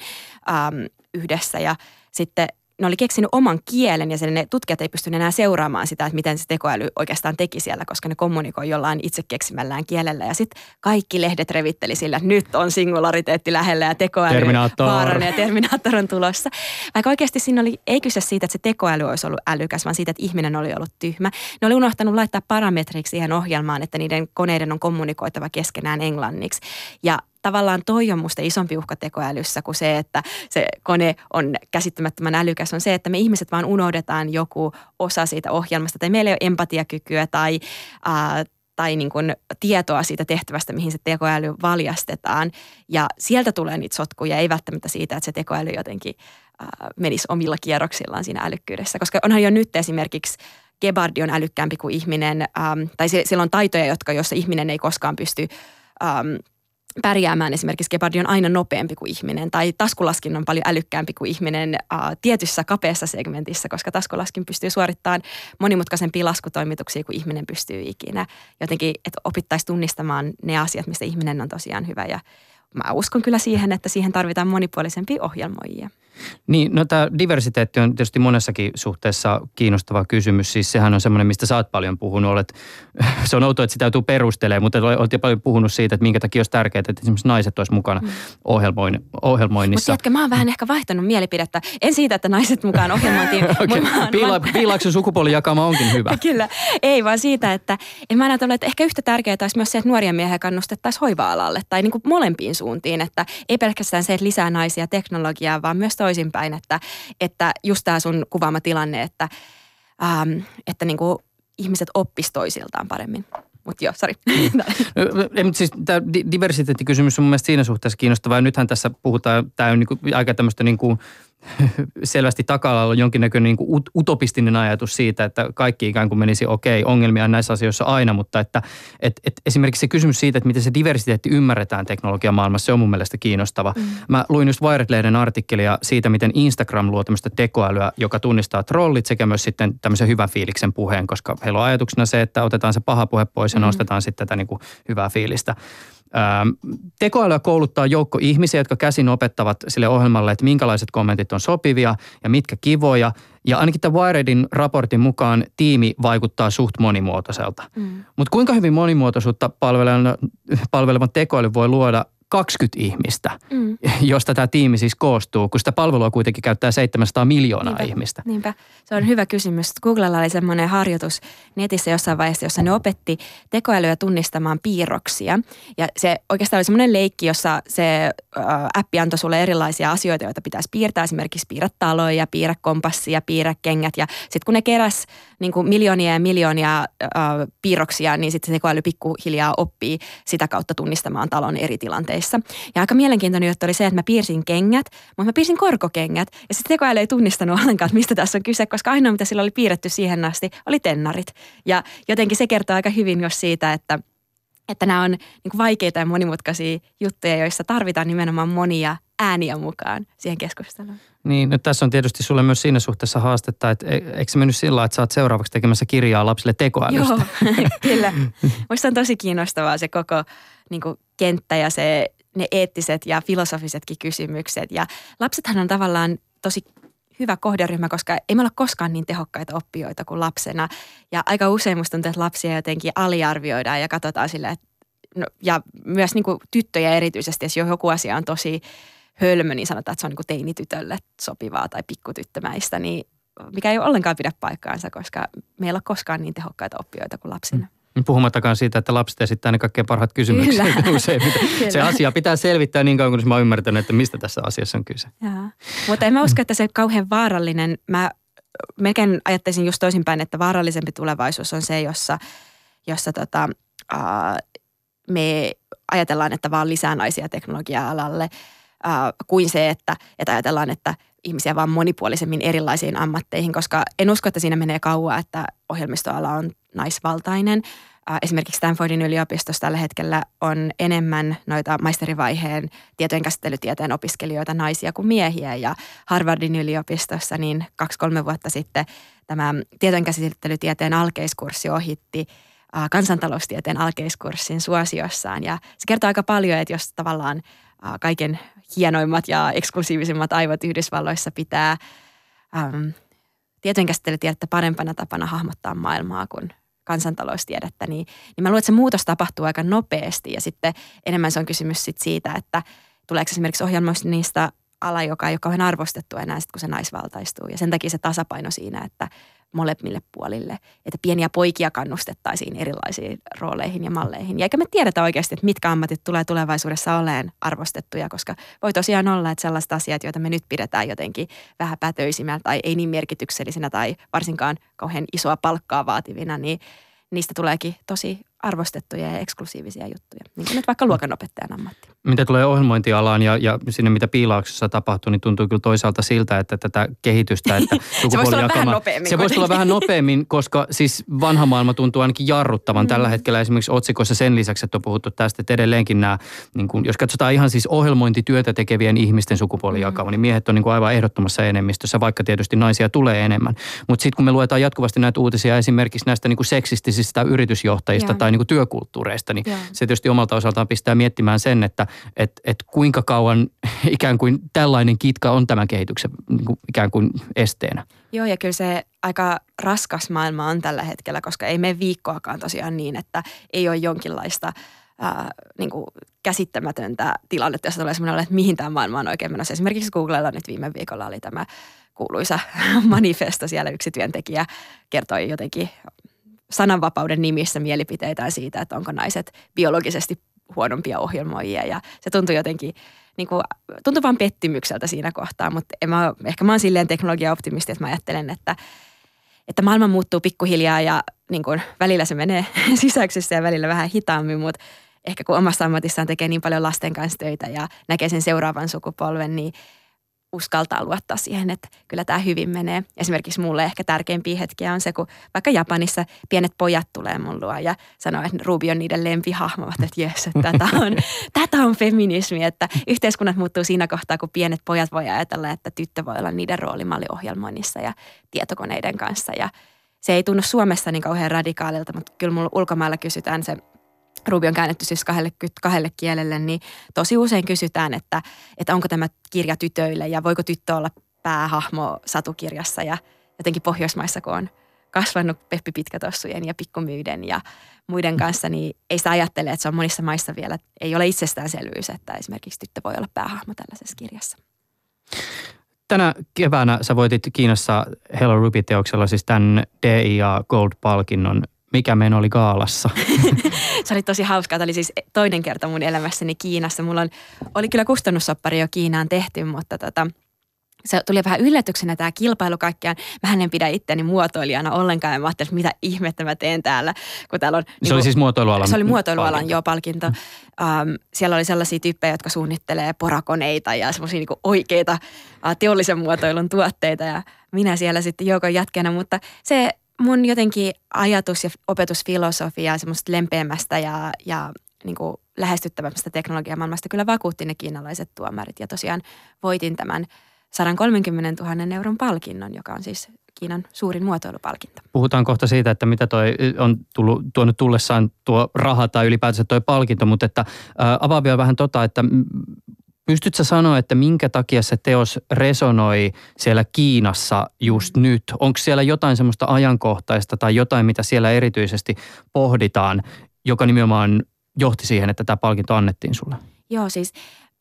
äm, yhdessä ja sitten ne oli keksinyt oman kielen ja sen ne tutkijat ei pystynyt enää seuraamaan sitä, että miten se tekoäly oikeastaan teki siellä, koska ne kommunikoi jollain itse keksimällään kielellä. Ja sitten kaikki lehdet revitteli sillä, että nyt on singulariteetti lähellä ja tekoäly vaarana ja Terminaattor on tulossa. Vaikka oikeasti siinä oli, ei kyse siitä, että se tekoäly olisi ollut älykäs, vaan siitä, että ihminen oli ollut tyhmä. Ne oli unohtanut laittaa parametriksi siihen ohjelmaan, että niiden koneiden on kommunikoitava keskenään englanniksi. Ja tavallaan toi on musta isompi uhka tekoälyssä kuin se, että se kone on käsittämättömän älykäs, on se, että me ihmiset vaan unohdetaan joku osa siitä ohjelmasta tai meillä ei ole empatiakykyä tai, ää, tai niin kuin tietoa siitä tehtävästä, mihin se tekoäly valjastetaan. Ja sieltä tulee niitä sotkuja, ei välttämättä siitä, että se tekoäly jotenkin ää, menisi omilla kierroksillaan siinä älykkyydessä. Koska onhan jo nyt esimerkiksi Gebardi on älykkäämpi kuin ihminen, äm, tai sillä on taitoja, jotka, joissa ihminen ei koskaan pysty äm, pärjäämään esimerkiksi gepardi on aina nopeampi kuin ihminen tai taskulaskin on paljon älykkäämpi kuin ihminen äh, tietyssä kapeassa segmentissä, koska taskulaskin pystyy suorittamaan monimutkaisempia laskutoimituksia kuin ihminen pystyy ikinä. Jotenkin, että opittaisiin tunnistamaan ne asiat, mistä ihminen on tosiaan hyvä ja mä uskon kyllä siihen, että siihen tarvitaan monipuolisempia ohjelmoijia. Niin, no tämä diversiteetti on tietysti monessakin suhteessa kiinnostava kysymys. Siis sehän on semmoinen, mistä sä oot paljon puhunut. Olet, [laughs] se on outoa, että sitä joutuu perustelemaan, mutta olet jo paljon puhunut siitä, että minkä takia olisi tärkeää, että esimerkiksi naiset olisi mukana mm. ohjelmoin, ohjelmoinnissa. Mutta mä oon vähän ehkä vaihtanut mielipidettä. En siitä, että naiset mukaan ohjelmointiin. [laughs] okay. Piila, Piilaaksen sukupuolijakama onkin hyvä. [laughs] Kyllä, ei vaan siitä, että en mä ajattele, että ehkä yhtä tärkeää olisi myös se, että nuoria miehiä kannustettaisiin hoiva-alalle tai niin kuin molempiin suuntiin. Että ei pelkästään se, että lisää naisia teknologiaa, vaan myös toisinpäin, että, että just tämä sun kuvaama tilanne, että, ähm, että niin kuin ihmiset oppis toisiltaan paremmin. Mutta joo, sori. [laughs] Mm. siis tämä diversiteettikysymys on mun mielestä siinä suhteessa kiinnostava. Ja nythän tässä puhutaan, tämä on niinku aika tämmöistä niinku [laughs] selvästi takalla on jonkinnäköinen niin kuin utopistinen ajatus siitä, että kaikki ikään kuin menisi okei, okay, ongelmia on näissä asioissa aina, mutta että et, et esimerkiksi se kysymys siitä, että miten se diversiteetti ymmärretään teknologian maailmassa, se on mun mielestä kiinnostava. Mm. Mä luin just Wired-lehden artikkelia siitä, miten Instagram luo tämmöistä tekoälyä, joka tunnistaa trollit sekä myös sitten tämmöisen hyvän fiiliksen puheen, koska heillä on ajatuksena se, että otetaan se paha puhe pois ja mm. nostetaan sitten tätä niin kuin hyvää fiilistä. Ähm, tekoälyä kouluttaa joukko ihmisiä, jotka käsin opettavat sille ohjelmalle, että minkälaiset kommentit on sopivia ja mitkä kivoja. Ja ainakin tämän Wiredin raportin mukaan tiimi vaikuttaa suht monimuotoiselta. Mm. Mutta kuinka hyvin monimuotoisuutta palvelevan, palvelevan tekoäly voi luoda 20 ihmistä, mm. [laughs] josta tämä tiimi siis koostuu, kun sitä palvelua kuitenkin käyttää 700 miljoonaa niinpä, ihmistä. Niinpä. Se on hyvä kysymys. Googlella oli semmoinen harjoitus netissä jossain vaiheessa, jossa ne opetti tekoälyä tunnistamaan piirroksia. Ja se oikeastaan oli semmoinen leikki, jossa se appi antoi sulle erilaisia asioita, joita pitäisi piirtää. Esimerkiksi piirrä taloja, piirrä kompassia, piirrä kengät. Ja sitten kun ne keräs niin kuin miljoonia ja miljoonia äh, piirroksia, niin sitten se tekoäly pikkuhiljaa oppii sitä kautta tunnistamaan talon eri tilanteissa. Ja aika mielenkiintoinen juttu oli se, että mä piirsin kengät, mutta mä piirsin korkokengät. Ja sitten tekoäly ei tunnistanut ollenkaan, mistä tässä on kyse, koska ainoa mitä sillä oli piirretty siihen asti oli tennarit. Ja jotenkin se kertoo aika hyvin jos siitä, että että nämä on niin vaikeita ja monimutkaisia juttuja, joissa tarvitaan nimenomaan monia ääniä mukaan siihen keskusteluun. Niin, nyt tässä on tietysti sulle myös siinä suhteessa haastetta, että e- eikö se mennyt sillä että sä oot seuraavaksi tekemässä kirjaa lapsille tekoälystä? Joo, [laughs] kyllä. [laughs] Minusta on tosi kiinnostavaa se koko niin kuin, kenttä ja se, ne eettiset ja filosofisetkin kysymykset. Ja lapsethan on tavallaan tosi hyvä kohderyhmä, koska ei me olla koskaan niin tehokkaita oppijoita kuin lapsena. Ja aika usein musta tuntuu, että lapsia jotenkin aliarvioidaan ja katsotaan sille, että no, ja myös niin kuin tyttöjä erityisesti, jos joku asia on tosi hölmö, niin sanotaan, että se on niin teinitytölle sopivaa tai pikkutyttömäistä, niin mikä ei ollenkaan pidä paikkaansa, koska meillä on koskaan niin tehokkaita oppijoita kuin lapsina. Mm. Puhumattakaan siitä, että lapset esittää ne kaikkein parhaat kysymykset Kyllä. [laughs] [laughs] Se asia pitää selvittää niin kauan, kun mä oon ymmärtänyt, että mistä tässä asiassa on kyse. Jaa. Mutta en mä usko, että se on kauhean vaarallinen. Mä melkein ajattelisin just toisinpäin, että vaarallisempi tulevaisuus on se, jossa, jossa tota, uh, me ajatellaan, että vaan lisää naisia teknologia-alalle – kuin se, että, että ajatellaan, että ihmisiä vaan monipuolisemmin erilaisiin ammatteihin, koska en usko, että siinä menee kauaa, että ohjelmistoala on naisvaltainen. Esimerkiksi Stanfordin yliopistossa tällä hetkellä on enemmän noita maisterivaiheen tietojen käsittelytieteen opiskelijoita naisia kuin miehiä ja Harvardin yliopistossa niin kaksi-kolme vuotta sitten tämä tietojen käsittelytieteen alkeiskurssi ohitti kansantaloustieteen alkeiskurssin suosiossaan ja se kertoo aika paljon, että jos tavallaan – kaiken hienoimmat ja eksklusiivisimmat aivot Yhdysvalloissa pitää äm, tietojenkäsittelytiedettä parempana tapana hahmottaa maailmaa kuin kansantaloustiedettä, niin, niin mä luulen, että se muutos tapahtuu aika nopeasti. Ja sitten enemmän se on kysymys sit siitä, että tuleeko esimerkiksi ohjelmoinnista ala, joka ei ole kauhean arvostettu enää sit, kun se naisvaltaistuu. Ja sen takia se tasapaino siinä, että molemmille puolille. Että pieniä poikia kannustettaisiin erilaisiin rooleihin ja malleihin. Ja eikä me tiedetä oikeasti, että mitkä ammatit tulee tulevaisuudessa oleen arvostettuja, koska voi tosiaan olla, että sellaiset asiat, joita me nyt pidetään jotenkin vähän pätöisimmä tai ei niin merkityksellisinä tai varsinkaan kauhean isoa palkkaa vaativina, niin niistä tuleekin tosi arvostettuja ja eksklusiivisia juttuja. Niin kuin nyt vaikka luokanopettajan ammatti. Mitä tulee ohjelmointialaan ja, ja sinne mitä piilauksessa tapahtuu, niin tuntuu kyllä toisaalta siltä, että tätä kehitystä, että [laughs] se voisi tulla vähän nopeammin. Se voisi tulla vähän nopeammin, koska siis vanha maailma tuntuu ainakin jarruttavan mm. tällä hetkellä esimerkiksi otsikoissa sen lisäksi, että on puhuttu tästä, että edelleenkin nämä, niin kuin, jos katsotaan ihan siis ohjelmointityötä tekevien ihmisten sukupuolijakaumaa, mm. niin miehet on niin kuin aivan ehdottomassa enemmistössä, vaikka tietysti naisia tulee enemmän. Mutta sitten kun me luetaan jatkuvasti näitä uutisia esimerkiksi näistä niin kuin seksistisistä yritysjohtajista tai niin kuin työkulttuureista, niin Joo. se tietysti omalta osaltaan pistää miettimään sen, että et, et kuinka kauan [laughs] ikään kuin tällainen kitka on tämän kehityksen niin kuin ikään kuin esteenä. Joo, ja kyllä se aika raskas maailma on tällä hetkellä, koska ei mene viikkoakaan tosiaan niin, että ei ole jonkinlaista ää, niin kuin käsittämätöntä tilannetta, jossa tulee sellainen, että mihin tämä maailma on oikein menossa. Esimerkiksi Googlella nyt viime viikolla oli tämä kuuluisa [laughs] manifesto, siellä yksi työntekijä kertoi jotenkin sananvapauden nimissä mielipiteitään siitä, että onko naiset biologisesti huonompia ohjelmoijia. Ja se tuntui jotenkin niin kuin, tuntui vaan pettymykseltä siinä kohtaa, mutta en mä, ehkä mä oon silleen teknologia-optimisti, että mä ajattelen, että, että maailma muuttuu pikkuhiljaa ja niin kuin, välillä se menee [laughs] sisäyksessä ja välillä vähän hitaammin, mutta ehkä kun omassa ammatissaan tekee niin paljon lasten kanssa töitä ja näkee sen seuraavan sukupolven, niin uskaltaa luottaa siihen, että kyllä tämä hyvin menee. Esimerkiksi mulle ehkä tärkeimpiä hetkiä on se, kun vaikka Japanissa pienet pojat tulee mun luo ja sanoo, että Ruby on niiden lempihahmo, että jes, että tätä on, [laughs] tätä on feminismi, että yhteiskunnat muuttuu siinä kohtaa, kun pienet pojat voi ajatella, että tyttö voi olla niiden roolimalli ohjelmoinnissa ja tietokoneiden kanssa ja se ei tunnu Suomessa niin kauhean radikaalilta, mutta kyllä mulla ulkomailla kysytään se Ruby on käännetty siis kahdelle, kahdelle kielelle, niin tosi usein kysytään, että, että onko tämä kirja tytöille ja voiko tyttö olla päähahmo satukirjassa ja jotenkin Pohjoismaissa, kun on kasvanut Peppi Pitkätossujen ja Pikkumyyden ja muiden kanssa, niin ei sitä ajattele, että se on monissa maissa vielä, ei ole itsestäänselvyys, että esimerkiksi tyttö voi olla päähahmo tällaisessa kirjassa. Tänä keväänä sä voitit Kiinassa Hello Ruby-teoksella siis tämän DIA Gold-palkinnon mikä meno oli Gaalassa? [laughs] se oli tosi hauskaa. Tämä oli siis toinen kerta mun elämässäni Kiinassa. Mulla on, oli kyllä kustannussoppari jo Kiinaan tehty, mutta tota, se tuli vähän yllätyksenä tämä kilpailu kaikkiaan. Mä en pidä itteni muotoilijana ollenkaan ja mä ajattelin, että mitä ihmettä mä teen täällä. Kun täällä on, se niin oli siis muotoilualan Se oli muotoilualan palkinto. jo palkinto. Um, siellä oli sellaisia tyyppejä, jotka suunnittelee porakoneita ja semmoisia niin oikeita uh, teollisen muotoilun tuotteita ja minä siellä sitten joukon jätkänä, mutta se mun jotenkin ajatus ja opetusfilosofia semmoista lempeämmästä ja, ja niin kuin lähestyttävämmästä teknologiamaailmasta kyllä vakuutti ne kiinalaiset tuomarit. Ja tosiaan voitin tämän 130 000 euron palkinnon, joka on siis Kiinan suurin muotoilupalkinto. Puhutaan kohta siitä, että mitä toi on tullut, tuonut tullessaan tuo raha tai ylipäätänsä tuo palkinto, mutta että ää, avaa vielä vähän tota, että Pystytkö sanoa, että minkä takia se teos resonoi siellä Kiinassa just mm. nyt? Onko siellä jotain semmoista ajankohtaista tai jotain, mitä siellä erityisesti pohditaan, joka nimenomaan johti siihen, että tämä palkinto annettiin sulle? Joo, siis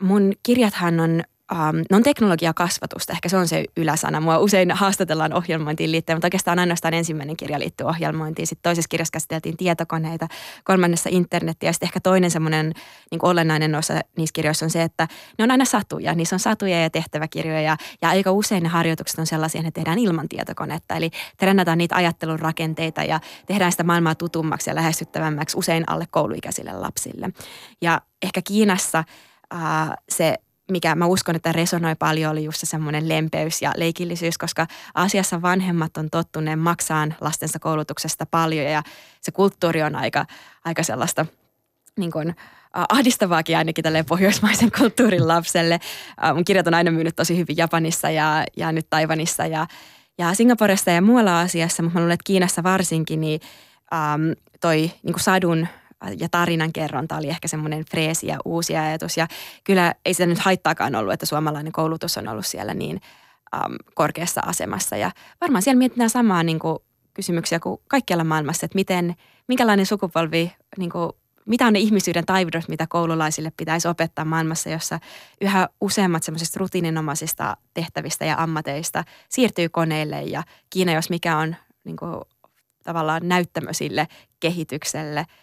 mun kirjathan on um, ne on teknologiakasvatusta, ehkä se on se yläsana. Mua usein haastatellaan ohjelmointiin liittyen, mutta oikeastaan ainoastaan ensimmäinen kirja liittyy ohjelmointiin. Sitten toisessa kirjassa käsiteltiin tietokoneita, kolmannessa internettiä. Ja sitten ehkä toinen semmoinen niin olennainen osa niissä kirjoissa on se, että ne on aina satuja. Niissä on satuja ja tehtäväkirjoja ja, ja aika usein ne harjoitukset on sellaisia, että ne tehdään ilman tietokonetta. Eli trennataan niitä ajattelun rakenteita ja tehdään sitä maailmaa tutummaksi ja lähestyttävämmäksi usein alle kouluikäisille lapsille. Ja ehkä Kiinassa uh, se mikä mä uskon, että resonoi paljon, oli just se semmoinen lempeys ja leikillisyys, koska asiassa vanhemmat on tottuneet maksaan lastensa koulutuksesta paljon ja se kulttuuri on aika, aika sellaista niin kuin, ahdistavaakin ainakin tälle pohjoismaisen [laughs] kulttuurin lapselle. Mun kirjat on aina myynyt tosi hyvin Japanissa ja, ja nyt Taivanissa ja, ja Singaporessa ja muualla asiassa, mutta mä luulen, että Kiinassa varsinkin, niin um, toi niin kuin sadun ja tarinan kerronta oli ehkä semmoinen freesi ja uusi ajatus. Ja kyllä ei sitä nyt haittaakaan ollut, että suomalainen koulutus on ollut siellä niin äm, korkeassa asemassa. Ja varmaan siellä mietitään samaa niin kuin, kysymyksiä kuin kaikkialla maailmassa, että miten, minkälainen sukupolvi, niin kuin, mitä on ne ihmisyyden taidot, mitä koululaisille pitäisi opettaa maailmassa, jossa yhä useammat semmoisista rutiininomaisista tehtävistä ja ammateista siirtyy koneille ja Kiina, jos mikä on niin kuin, tavallaan näyttämö sille kehitykselle –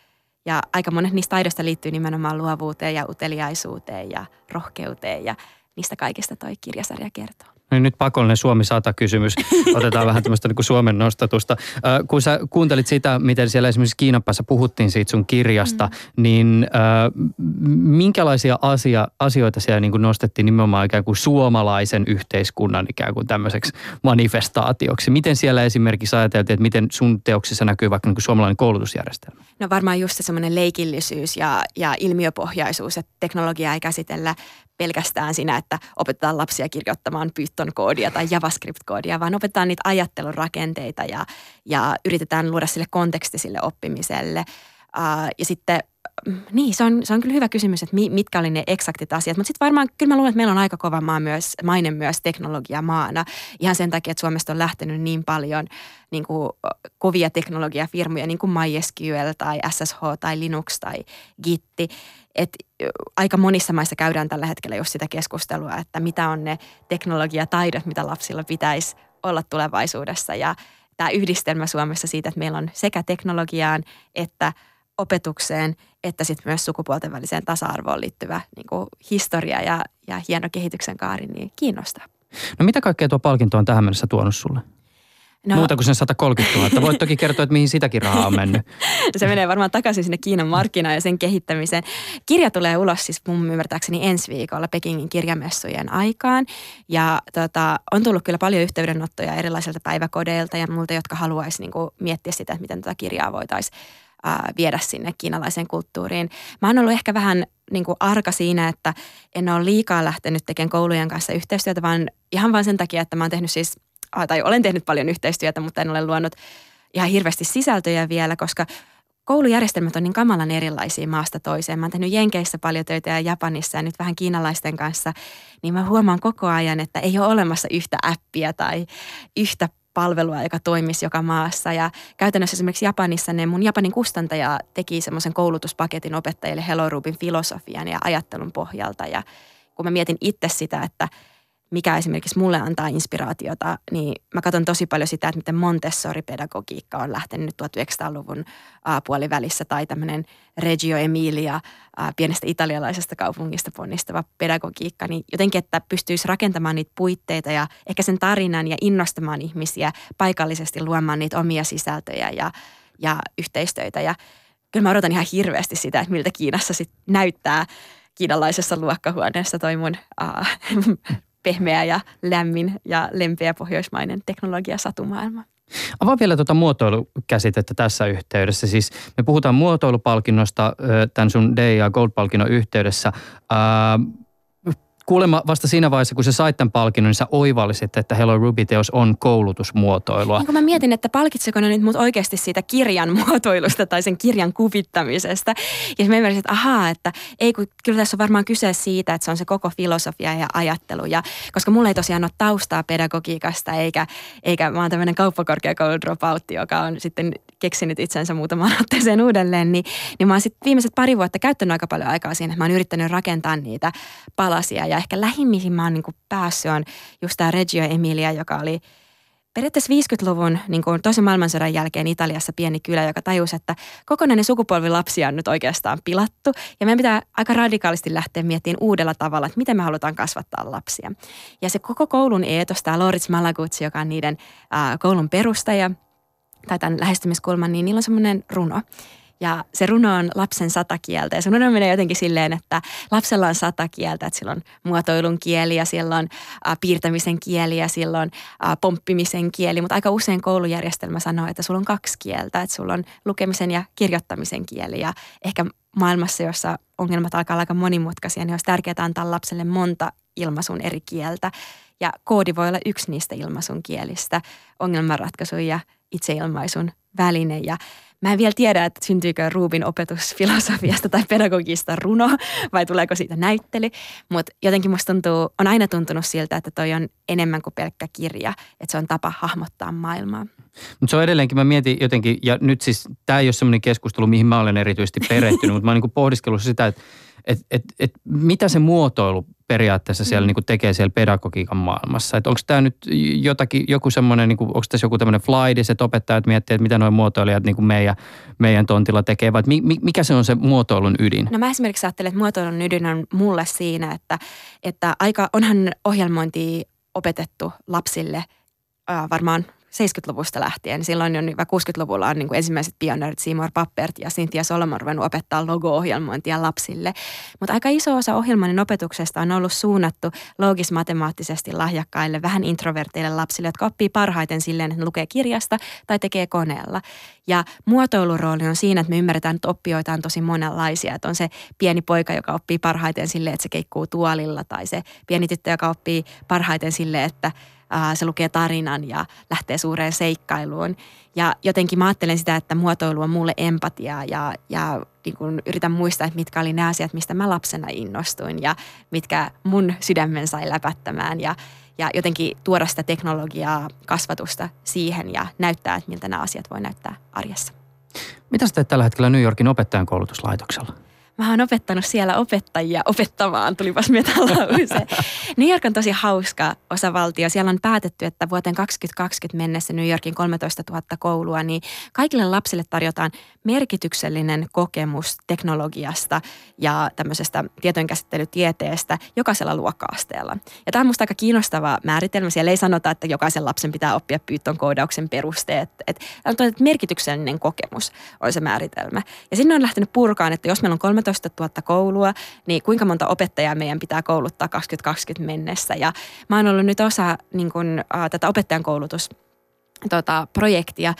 ja aika monet niistä taidoista liittyy nimenomaan luovuuteen ja uteliaisuuteen ja rohkeuteen ja niistä kaikista toi kirjasarja kertoo. No niin nyt pakollinen Suomi 100 kysymys. [laughs] Otetaan vähän tämmöistä niin kuin Suomen nostatusta. Äh, kun sä kuuntelit sitä, miten siellä esimerkiksi Kiinan päässä puhuttiin siitä sun kirjasta, mm. niin äh, minkälaisia asia, asioita siellä niin kuin nostettiin nimenomaan ikään kuin suomalaisen yhteiskunnan ikään kuin tämmöiseksi manifestaatioksi? Miten siellä esimerkiksi ajateltiin, että miten sun teoksissa näkyy vaikka niin kuin suomalainen koulutusjärjestelmä? No varmaan just se semmoinen leikillisyys ja, ja ilmiöpohjaisuus, että teknologiaa ei käsitellä pelkästään siinä, että opetetaan lapsia kirjoittamaan Python-koodia tai JavaScript-koodia, vaan opetetaan niitä ajattelun rakenteita ja, ja yritetään luoda sille konteksti sille oppimiselle. Uh, ja sitten niin, se on, se on kyllä hyvä kysymys, että mitkä oli ne eksaktit asiat. Mutta sitten varmaan, kyllä mä luulen, että meillä on aika kova maa myös, maine myös teknologiamaana. Ihan sen takia, että Suomesta on lähtenyt niin paljon niin kuin, kovia teknologiafirmoja, niin kuin MySQL tai SSH tai Linux tai Gitti. Et aika monissa maissa käydään tällä hetkellä just sitä keskustelua, että mitä on ne teknologiataidot, mitä lapsilla pitäisi olla tulevaisuudessa. Ja tämä yhdistelmä Suomessa siitä, että meillä on sekä teknologiaan että opetukseen, että sitten myös sukupuolten väliseen tasa-arvoon liittyvä niin kuin historia ja, ja hieno kehityksen kaari, niin kiinnostaa. No mitä kaikkea tuo palkinto on tähän mennessä tuonut sulle? No, Muuta kuin sen 130 000. Voit toki [laughs] kertoa, että mihin sitäkin rahaa on mennyt. se menee varmaan takaisin sinne Kiinan markkinaan ja sen kehittämiseen. Kirja tulee ulos siis mun ymmärtääkseni ensi viikolla Pekingin kirjamessujen aikaan. Ja tota, on tullut kyllä paljon yhteydenottoja erilaisilta päiväkodeilta ja muilta, jotka haluaisi niinku miettiä sitä, että miten tätä kirjaa voitaisiin viedä sinne kiinalaiseen kulttuuriin. Mä oon ollut ehkä vähän niin kuin arka siinä, että en ole liikaa lähtenyt tekemään koulujen kanssa yhteistyötä, vaan ihan vain sen takia, että mä oon tehnyt siis, tai olen tehnyt paljon yhteistyötä, mutta en ole luonut ihan hirveästi sisältöjä vielä, koska koulujärjestelmät on niin kamalan erilaisia maasta toiseen. Mä oon tehnyt Jenkeissä paljon töitä ja Japanissa ja nyt vähän kiinalaisten kanssa, niin mä huomaan koko ajan, että ei ole olemassa yhtä appia tai yhtä palvelua, joka toimisi joka maassa. Ja käytännössä esimerkiksi Japanissa ne mun Japanin kustantaja teki semmoisen koulutuspaketin opettajille Hello Rubin filosofian ja ajattelun pohjalta. Ja kun mä mietin itse sitä, että mikä esimerkiksi mulle antaa inspiraatiota, niin mä katson tosi paljon sitä, että miten Montessori-pedagogiikka on lähtenyt 1900-luvun puolivälissä tai tämmöinen Reggio Emilia pienestä italialaisesta kaupungista ponnistava pedagogiikka, niin jotenkin, että pystyisi rakentamaan niitä puitteita ja ehkä sen tarinan ja innostamaan ihmisiä paikallisesti luomaan niitä omia sisältöjä ja, ja yhteistöitä. Ja kyllä mä odotan ihan hirveästi sitä, että miltä Kiinassa sitten näyttää kiinalaisessa luokkahuoneessa toi mun äh, pehmeä ja lämmin ja lempeä pohjoismainen teknologia satumaailma. Avaa vielä tuota muotoilukäsitettä tässä yhteydessä. Siis me puhutaan muotoilupalkinnosta tämän sun D- ja Gold-palkinnon yhteydessä kuulemma vasta siinä vaiheessa, kun sä sait tämän palkinnon, niin sä oivallisit, että Hello Ruby-teos on koulutusmuotoilua. Niin kun mä mietin, että palkitseko ne nyt mut oikeasti siitä kirjan muotoilusta tai sen kirjan kuvittamisesta. Ja mä ymmärsin, että ahaa, että ei kun kyllä tässä on varmaan kyse siitä, että se on se koko filosofia ja ajattelu. Ja koska mulla ei tosiaan ole taustaa pedagogiikasta, eikä, eikä mä oon tämmöinen kauppakorkeakoulun dropout, joka on sitten keksinyt itsensä muutamaan [laughs] otteeseen uudelleen, niin, niin mä oon sitten viimeiset pari vuotta käyttänyt aika paljon aikaa siinä, että mä oon yrittänyt rakentaa niitä palasia ja ehkä lähimmihin mä oon niin päässyt on just tämä Reggio Emilia, joka oli periaatteessa 50-luvun niin kuin toisen maailmansodan jälkeen Italiassa pieni kylä, joka tajusi, että kokonainen sukupolvi lapsia on nyt oikeastaan pilattu. Ja meidän pitää aika radikaalisti lähteä miettimään uudella tavalla, että miten me halutaan kasvattaa lapsia. Ja se koko koulun eetos, tämä Loritz Malaguzzi, joka on niiden äh, koulun perustaja, tai tämän lähestymiskulman, niin niillä on semmoinen runo, ja se runo on lapsen sata kieltä. Ja se runo menee jotenkin silleen, että lapsella on sata kieltä. Että sillä on muotoilun kieli ja sillä on äh, piirtämisen kieli ja sillä on äh, pomppimisen kieli. Mutta aika usein koulujärjestelmä sanoo, että sulla on kaksi kieltä. Että sulla on lukemisen ja kirjoittamisen kieli. Ja ehkä maailmassa, jossa ongelmat alkaa olla aika monimutkaisia, niin olisi tärkeää antaa lapselle monta ilmaisun eri kieltä. Ja koodi voi olla yksi niistä ilmaisun kielistä, ongelmanratkaisun ja itseilmaisun väline. Ja Mä en vielä tiedä, että syntyykö Ruubin opetus filosofiasta tai pedagogista runo vai tuleeko siitä näyttely, mutta jotenkin musta tuntuu, on aina tuntunut siltä, että toi on enemmän kuin pelkkä kirja, että se on tapa hahmottaa maailmaa. Mutta se on edelleenkin, mä mietin jotenkin, ja nyt siis tämä ei ole semmoinen keskustelu, mihin mä olen erityisesti perehtynyt, mutta mä oon niin pohtiskellut sitä, että et, et, et mitä se muotoilu periaatteessa siellä mm. niin kuin tekee siellä pedagogiikan maailmassa. Että onko tämä nyt jotakin, joku semmoinen, niin onko tässä joku tämmöinen flaidis, että opettajat miettii, että mitä nuo muotoilijat niin kuin meidän, meidän tontilla tekee, vai mi, mikä se on se muotoilun ydin? No mä esimerkiksi ajattelen, että muotoilun ydin on mulle siinä, että, että aika onhan ohjelmointi opetettu lapsille varmaan 70-luvusta lähtien. Silloin jo 60-luvulla on niin kuin ensimmäiset pioneerit Seymour Pappert ja Cynthia Solomon ruvennut opettaa logo-ohjelmointia lapsille. Mutta aika iso osa ohjelmoinnin opetuksesta on ollut suunnattu loogis-matemaattisesti lahjakkaille, vähän introverteille lapsille, jotka oppii parhaiten silleen, että ne lukee kirjasta tai tekee koneella. Ja muotoilurooli on siinä, että me ymmärretään, että oppijoita on tosi monenlaisia. Että on se pieni poika, joka oppii parhaiten silleen, että se keikkuu tuolilla, tai se pieni tyttö, joka oppii parhaiten silleen, että se lukee tarinan ja lähtee suureen seikkailuun. Ja jotenkin mä ajattelen sitä, että muotoilu on mulle empatiaa ja, ja niin kun yritän muistaa, että mitkä oli ne asiat, mistä mä lapsena innostuin ja mitkä mun sydämen sai läpättämään ja, ja jotenkin tuoda sitä teknologiaa, kasvatusta siihen ja näyttää, että miltä nämä asiat voi näyttää arjessa. Mitä sä teet tällä hetkellä New Yorkin opettajan koulutuslaitoksella? Mä oon opettanut siellä opettajia opettamaan, tulipas metalause. New York on tosi hauska osavaltio. Siellä on päätetty, että vuoteen 2020 mennessä New Yorkin 13 000 koulua, niin kaikille lapsille tarjotaan merkityksellinen kokemus teknologiasta ja tämmöisestä tietojenkäsittelytieteestä jokaisella luokka-asteella. Ja tämä on musta aika kiinnostava määritelmä. Siellä ei sanota, että jokaisen lapsen pitää oppia Python koodauksen perusteet. Että, että merkityksellinen kokemus on se määritelmä. Ja sinne on lähtenyt purkaan, että jos meillä on 13 000 koulua, niin kuinka monta opettajaa meidän pitää kouluttaa 2020 mennessä. Ja mä oon ollut nyt osa niin kun, äh, tätä opettajan koulutus tota, projektia.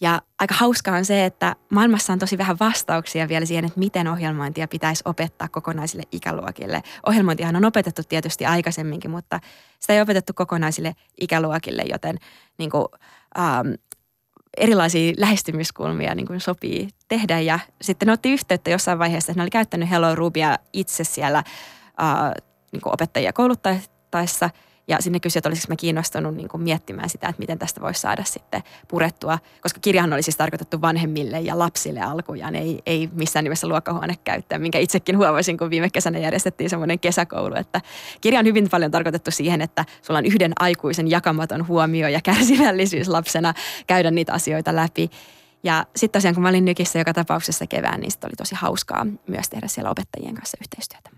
Ja aika hauskaa on se, että maailmassa on tosi vähän vastauksia vielä siihen, että miten ohjelmointia pitäisi opettaa kokonaisille ikäluokille. Ohjelmointihan on opetettu tietysti aikaisemminkin, mutta sitä ei opetettu kokonaisille ikäluokille, joten niin kuin, ähm, erilaisia lähestymiskulmia niin kuin sopii tehdä. Ja sitten ne otti yhteyttä jossain vaiheessa, että ne oli käyttänyt Hello Rubia itse siellä äh, niin kuin opettajia kouluttaessa – ja sinne kysyi, että olisiko mä kiinnostunut niin kuin miettimään sitä, että miten tästä voisi saada sitten purettua. Koska kirjahan oli siis tarkoitettu vanhemmille ja lapsille alkujaan, ei, ei missään nimessä luokkahuone käyttää, minkä itsekin huomasin, kun viime kesänä järjestettiin semmoinen kesäkoulu. Että kirja on hyvin paljon tarkoitettu siihen, että sulla on yhden aikuisen jakamaton huomio ja kärsivällisyys lapsena käydä niitä asioita läpi. Ja sitten tosiaan, kun mä olin Nykissä joka tapauksessa kevään, niin oli tosi hauskaa myös tehdä siellä opettajien kanssa yhteistyötä.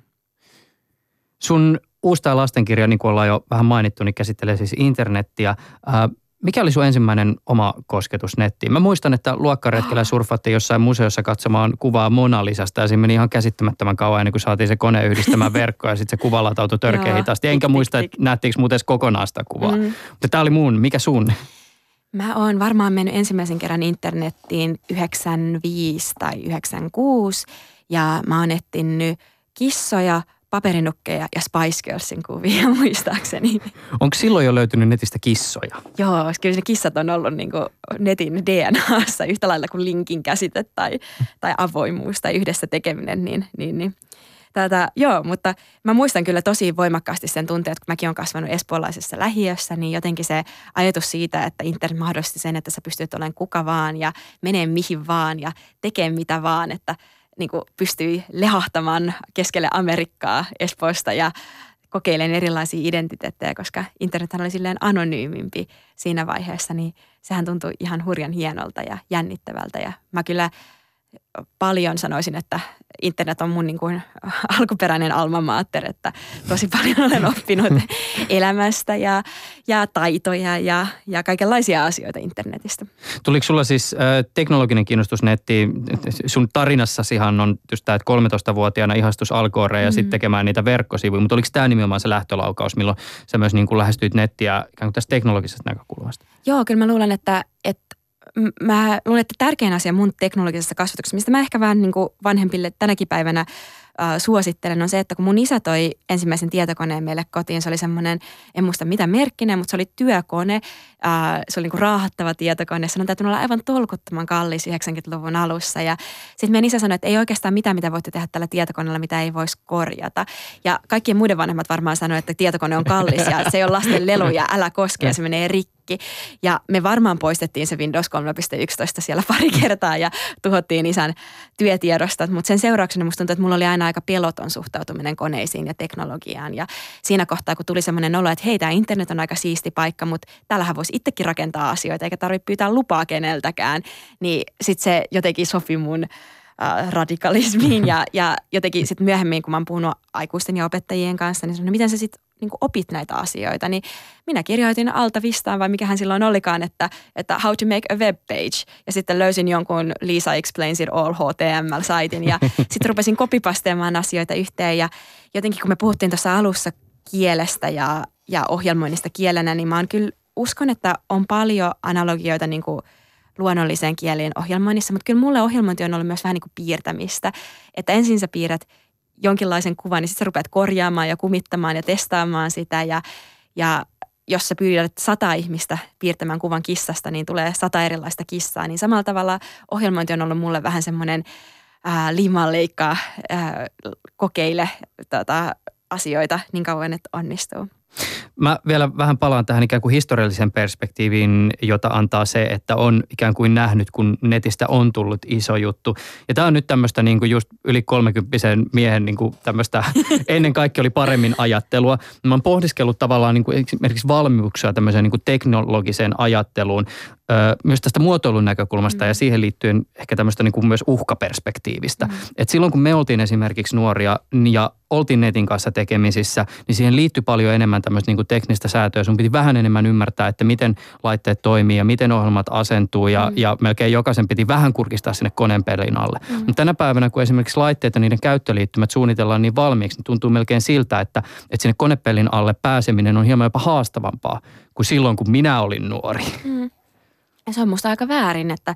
Sun uusi tämä lastenkirja, niin kuin ollaan jo vähän mainittu, niin käsittelee siis internettiä. Ää, mikä oli sun ensimmäinen oma kosketus nettiin? Mä muistan, että luokkaretkellä ah. surfattiin jossain museossa katsomaan kuvaa Mona Lisasta ja siinä meni ihan käsittämättömän kauan ennen kuin saatiin se kone yhdistämään [laughs] verkkoa ja sitten se kuva latautui törkeä hitaasti. Enkä muista, että näettiinkö muuten kokonaan sitä kuvaa. Mm. Mutta tämä oli mun. Mikä sun? Mä oon varmaan mennyt ensimmäisen kerran internettiin 95 tai 96 ja mä oon etsinyt kissoja – paperinukkeja ja Spice Girlsin kuvia [laughs] muistaakseni. Onko silloin jo löytynyt netistä kissoja? Joo, kyllä ne kissat on ollut niin netin DNAssa yhtä lailla kuin linkin käsite tai, tai avoimuus tai yhdessä tekeminen. Niin, niin, niin. Tätä, joo, mutta mä muistan kyllä tosi voimakkaasti sen tunteen, että kun mäkin olen kasvanut espoolaisessa lähiössä, niin jotenkin se ajatus siitä, että internet mahdollisti sen, että sä pystyt olemaan kuka vaan ja menee mihin vaan ja tekee mitä vaan, että – niin kuin pystyi lehahtamaan keskelle Amerikkaa Espoosta ja kokeilen erilaisia identiteettejä, koska internet oli silleen anonyymimpi siinä vaiheessa, niin sehän tuntui ihan hurjan hienolta ja jännittävältä. Ja mä kyllä paljon sanoisin, että internet on mun niin kuin alkuperäinen alma mater, että tosi paljon olen [laughs] oppinut elämästä ja, ja taitoja ja, ja kaikenlaisia asioita internetistä. Tuliko sulla siis äh, teknologinen kiinnostus nettiin? Sun tarinassasihan on just tämä, että 13-vuotiaana ihastus alkooreen ja mm. sitten tekemään niitä verkkosivuja, mutta oliko tämä nimenomaan se lähtölaukaus, milloin sä myös niin kuin lähestyit nettiä ikään kuin tästä teknologisesta näkökulmasta? Joo, kyllä mä luulen, että, että mä luulen, että tärkein asia mun teknologisessa kasvatuksessa, mistä mä ehkä vähän niin kuin vanhempille tänäkin päivänä äh, suosittelen, on se, että kun mun isä toi ensimmäisen tietokoneen meille kotiin, se oli semmoinen, en muista mitä merkkinen, mutta se oli työkone, äh, se oli niin kuin raahattava tietokone, se on täytynyt olla aivan tolkuttoman kallis 90-luvun alussa. Ja sitten meidän isä sanoi, että ei oikeastaan mitään, mitä voitte tehdä tällä tietokoneella, mitä ei voisi korjata. Ja kaikkien muiden vanhemmat varmaan sanoivat, että tietokone on kallis ja se ei ole lasten leluja, älä koske ja. se menee rikki kaikki. Ja me varmaan poistettiin se Windows 3.11 siellä pari kertaa ja tuhottiin isän työtiedostot, mutta sen seurauksena musta tuntuu, että mulla oli aina aika peloton suhtautuminen koneisiin ja teknologiaan. Ja siinä kohtaa, kun tuli semmoinen olo, että hei, tämä internet on aika siisti paikka, mutta täällähän voisi itsekin rakentaa asioita eikä tarvitse pyytää lupaa keneltäkään, niin sitten se jotenkin sopi mun äh, radikalismiin [laughs] ja, ja jotenkin sitten myöhemmin, kun mä oon puhunut aikuisten ja opettajien kanssa, niin sanon, no miten sä sitten niin opit näitä asioita, niin minä kirjoitin alta vistaan, vai mikähän silloin olikaan, että, että how to make a web page. Ja sitten löysin jonkun Lisa Explains It All HTML-saitin ja [laughs] sitten rupesin kopipasteamaan asioita yhteen. Ja jotenkin kun me puhuttiin tuossa alussa kielestä ja, ja ohjelmoinnista kielenä, niin mä oon kyllä uskon, että on paljon analogioita niin kuin luonnolliseen kieliin ohjelmoinnissa, mutta kyllä mulle ohjelmointi on ollut myös vähän niin kuin piirtämistä. Että ensin sä piirrät – jonkinlaisen kuvan, niin sitten sä rupeat korjaamaan ja kumittamaan ja testaamaan sitä ja, ja jos sä pyydät sata ihmistä piirtämään kuvan kissasta, niin tulee sata erilaista kissaa. Niin samalla tavalla ohjelmointi on ollut mulle vähän semmoinen liimanleikkaa, kokeile tota, asioita niin kauan, että onnistuu. Mä vielä vähän palaan tähän ikään kuin historialliseen perspektiiviin, jota antaa se, että on ikään kuin nähnyt, kun netistä on tullut iso juttu. Ja tämä on nyt tämmöistä niin kuin just yli 30 miehen niin kuin tämmöistä [laughs] ennen kaikkea oli paremmin ajattelua. Mä oon pohdiskellut tavallaan niin kuin esimerkiksi valmiuksia tämmöiseen niin kuin teknologiseen ajatteluun myös tästä muotoilun näkökulmasta mm. ja siihen liittyen ehkä tämmöistä niin kuin myös uhkaperspektiivistä. Mm. Et silloin kun me oltiin esimerkiksi nuoria ja oltiin netin kanssa tekemisissä, niin siihen liittyy paljon enemmän tämmöistä niin kuin teknistä säätöä. Sun piti vähän enemmän ymmärtää, että miten laitteet toimii ja miten ohjelmat asentuu ja, mm. ja melkein jokaisen piti vähän kurkistaa sinne koneen pelin alle. Mm. Mutta tänä päivänä, kun esimerkiksi laitteet ja niiden käyttöliittymät suunnitellaan niin valmiiksi, niin tuntuu melkein siltä, että, että sinne konepelin alle pääseminen on hieman jopa haastavampaa kuin silloin, kun minä olin nuori. Mm. Ja se on musta aika väärin, että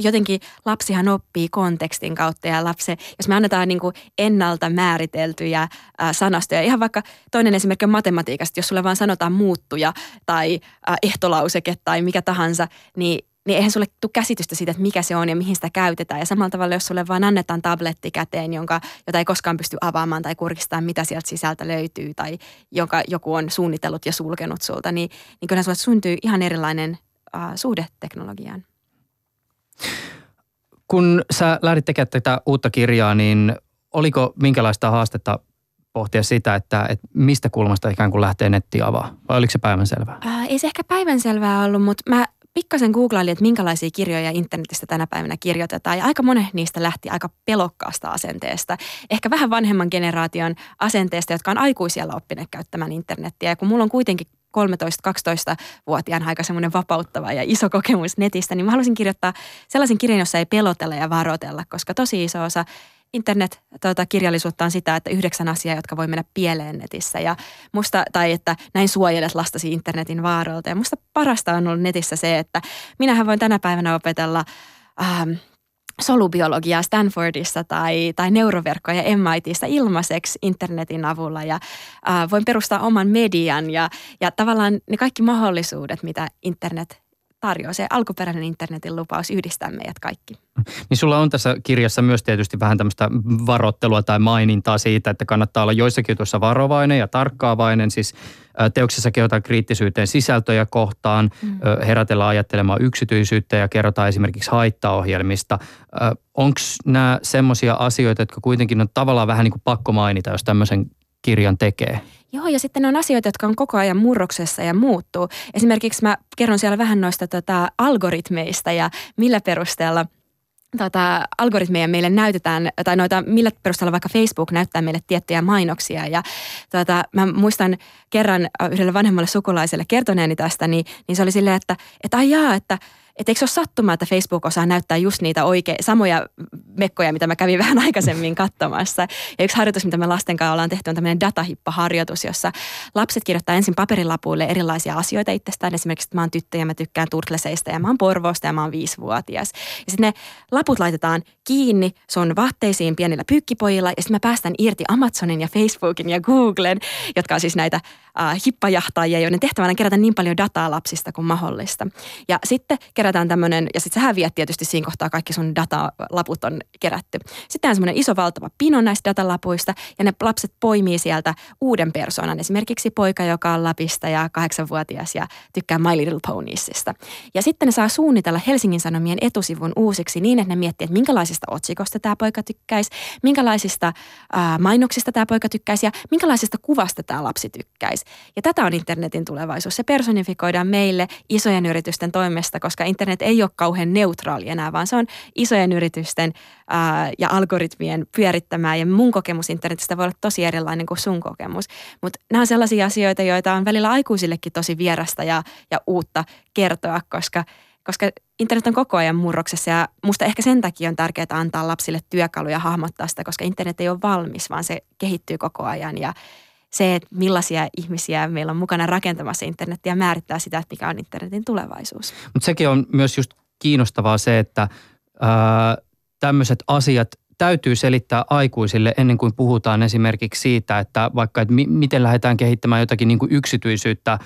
jotenkin lapsihan oppii kontekstin kautta ja lapsi, jos me annetaan niin kuin ennalta määriteltyjä sanastoja, ihan vaikka toinen esimerkki on matematiikasta, jos sulle vaan sanotaan muuttuja tai ehtolauseke tai mikä tahansa, niin niin eihän sulle tule käsitystä siitä, että mikä se on ja mihin sitä käytetään. Ja samalla tavalla, jos sulle vaan annetaan tabletti käteen, jonka, jota ei koskaan pysty avaamaan tai kurkistamaan, mitä sieltä sisältä löytyy, tai jonka joku on suunnitellut ja sulkenut sulta, niin, niin kyllä sulle syntyy ihan erilainen äh, suhde teknologiaan. Kun sä lähdit tekemään tätä uutta kirjaa, niin oliko minkälaista haastetta pohtia sitä, että, että mistä kulmasta ikään kuin lähtee netti avaa? Vai oliko se päivänselvää? Ää, ei se ehkä päivänselvää ollut, mutta mä pikkasen googlailin, että minkälaisia kirjoja internetistä tänä päivänä kirjoitetaan. Ja aika monet niistä lähti aika pelokkaasta asenteesta. Ehkä vähän vanhemman generaation asenteesta, jotka on aikuisia oppineet käyttämään internettiä. Ja kun mulla on kuitenkin 13-12-vuotiaan aika semmoinen vapauttava ja iso kokemus netistä, niin mä halusin kirjoittaa sellaisen kirjan, jossa ei pelotella ja varotella, koska tosi iso osa internet-kirjallisuutta tuota, on sitä, että yhdeksän asiaa, jotka voi mennä pieleen netissä. Ja musta, tai että näin suojelet lastasi internetin vaaroilta. Ja musta parasta on ollut netissä se, että minähän voin tänä päivänä opetella ähm, solubiologiaa Stanfordissa tai, tai neuroverkkoja MITistä ilmaiseksi internetin avulla ja äh, voin perustaa oman median ja, ja tavallaan ne kaikki mahdollisuudet, mitä internet tarjoaa. Se alkuperäinen internetin lupaus yhdistää meidät kaikki. Niin sulla on tässä kirjassa myös tietysti vähän tämmöistä varottelua tai mainintaa siitä, että kannattaa olla joissakin tuossa varovainen ja tarkkaavainen. Siis teoksessa kehotaan kriittisyyteen sisältöjä kohtaan, mm. herätellä ajattelemaan yksityisyyttä ja kerrotaan esimerkiksi haittaohjelmista. Onko nämä semmoisia asioita, jotka kuitenkin on tavallaan vähän niin kuin pakko mainita, jos tämmöisen kirjan tekee? Joo, ja sitten on asioita, jotka on koko ajan murroksessa ja muuttuu. Esimerkiksi mä kerron siellä vähän noista tota, algoritmeista ja millä perusteella – tota, algoritmeja meille näytetään, tai noita, millä perusteella vaikka Facebook näyttää meille tiettyjä mainoksia. Ja tota, mä muistan kerran yhdelle vanhemmalle sukulaiselle kertoneeni tästä, niin, niin se oli silleen, että, että ai jaa, että että eikö se ole sattumaa, että Facebook osaa näyttää just niitä oikein, samoja mekkoja, mitä mä kävin [laughs] vähän aikaisemmin katsomassa. Ja yksi harjoitus, mitä me lasten kanssa ollaan tehty, on tämmöinen datahippa-harjoitus, jossa lapset kirjoittaa ensin paperilapuille erilaisia asioita itsestään. Esimerkiksi, että mä oon tyttö ja mä tykkään turtleseista ja mä oon Porvoosta ja mä oon viisivuotias. Ja sitten ne laput laitetaan kiinni sun vaatteisiin pienillä pyykkipojilla ja sitten mä päästän irti Amazonin ja Facebookin ja Googlen, jotka on siis näitä äh, hippajahtaajia, joiden tehtävänä kerätä niin paljon dataa lapsista kuin mahdollista. Ja sitten kerätään tämmöinen, ja sitten sä häviät tietysti siinä kohtaa kaikki sun datalaput on kerätty. Sitten on semmoinen iso valtava pino näistä datalapuista, ja ne lapset poimii sieltä uuden persoonan, esimerkiksi poika, joka on Lapista ja kahdeksanvuotias ja tykkää My Little Poniesista. Ja sitten ne saa suunnitella Helsingin Sanomien etusivun uusiksi niin, että ne miettii, että minkälaisista otsikosta tämä poika tykkäisi, minkälaisista äh, mainoksista tämä poika tykkäisi ja minkälaisesta kuvasta tämä lapsi tykkäisi. Ja tätä on internetin tulevaisuus. Se personifikoidaan meille isojen yritysten toimesta, koska internet ei ole kauhean neutraali enää, vaan se on isojen yritysten ää, ja algoritmien pyörittämää. Ja mun kokemus internetistä voi olla tosi erilainen kuin sun kokemus. Mutta nämä on sellaisia asioita, joita on välillä aikuisillekin tosi vierasta ja, ja uutta kertoa, koska koska internet on koko ajan murroksessa ja musta ehkä sen takia on tärkeää antaa lapsille työkaluja hahmottaa sitä, koska internet ei ole valmis, vaan se kehittyy koko ajan ja se, että millaisia ihmisiä meillä on mukana rakentamassa internetiä, määrittää sitä, että mikä on internetin tulevaisuus. Mutta sekin on myös just kiinnostavaa se, että tämmöiset asiat täytyy selittää aikuisille ennen kuin puhutaan esimerkiksi siitä, että vaikka että mi- miten lähdetään kehittämään jotakin niin kuin yksityisyyttä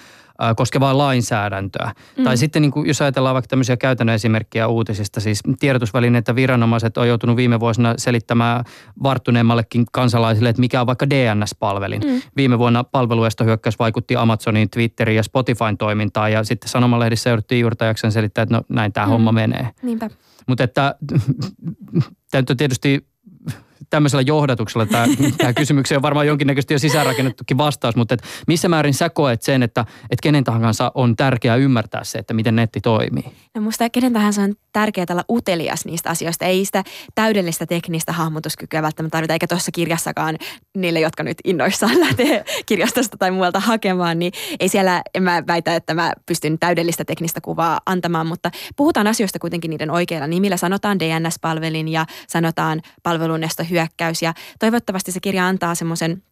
koskevaa lainsäädäntöä. Mm. Tai sitten niin kuin, jos ajatellaan vaikka tämmöisiä käytännön esimerkkejä uutisista, siis tiedotusvälineet viranomaiset on joutunut viime vuosina selittämään varttuneemmallekin kansalaisille, että mikä on vaikka DNS-palvelin. Mm. Viime vuonna palveluestohyökkäys vaikutti Amazonin, Twitterin ja Spotifyn toimintaan ja sitten sanomalehdissä jouduttiin juurtajaksen selittää, että no näin tämä mm. homma menee. Niinpä. Mutta että [laughs] tämä tietysti tämmöisellä johdatuksella tämä, [laughs] kysymykseen on varmaan jonkinnäköisesti jo sisäänrakennettukin vastaus, mutta et missä määrin sä koet sen, että, että kenen tahansa on tärkeää ymmärtää se, että miten netti toimii? No musta kenen tahansa on tärkeää olla utelias niistä asioista. Ei sitä täydellistä teknistä hahmotuskykyä välttämättä tarvita, eikä tuossa kirjassakaan niille, jotka nyt innoissaan [laughs] lähtee kirjastosta tai muualta hakemaan, niin ei siellä, en mä väitä, että mä pystyn täydellistä teknistä kuvaa antamaan, mutta puhutaan asioista kuitenkin niiden oikeilla nimillä. Sanotaan DNS-palvelin ja sanotaan palvelunesto hyökkäys ja toivottavasti se kirja antaa semmoisen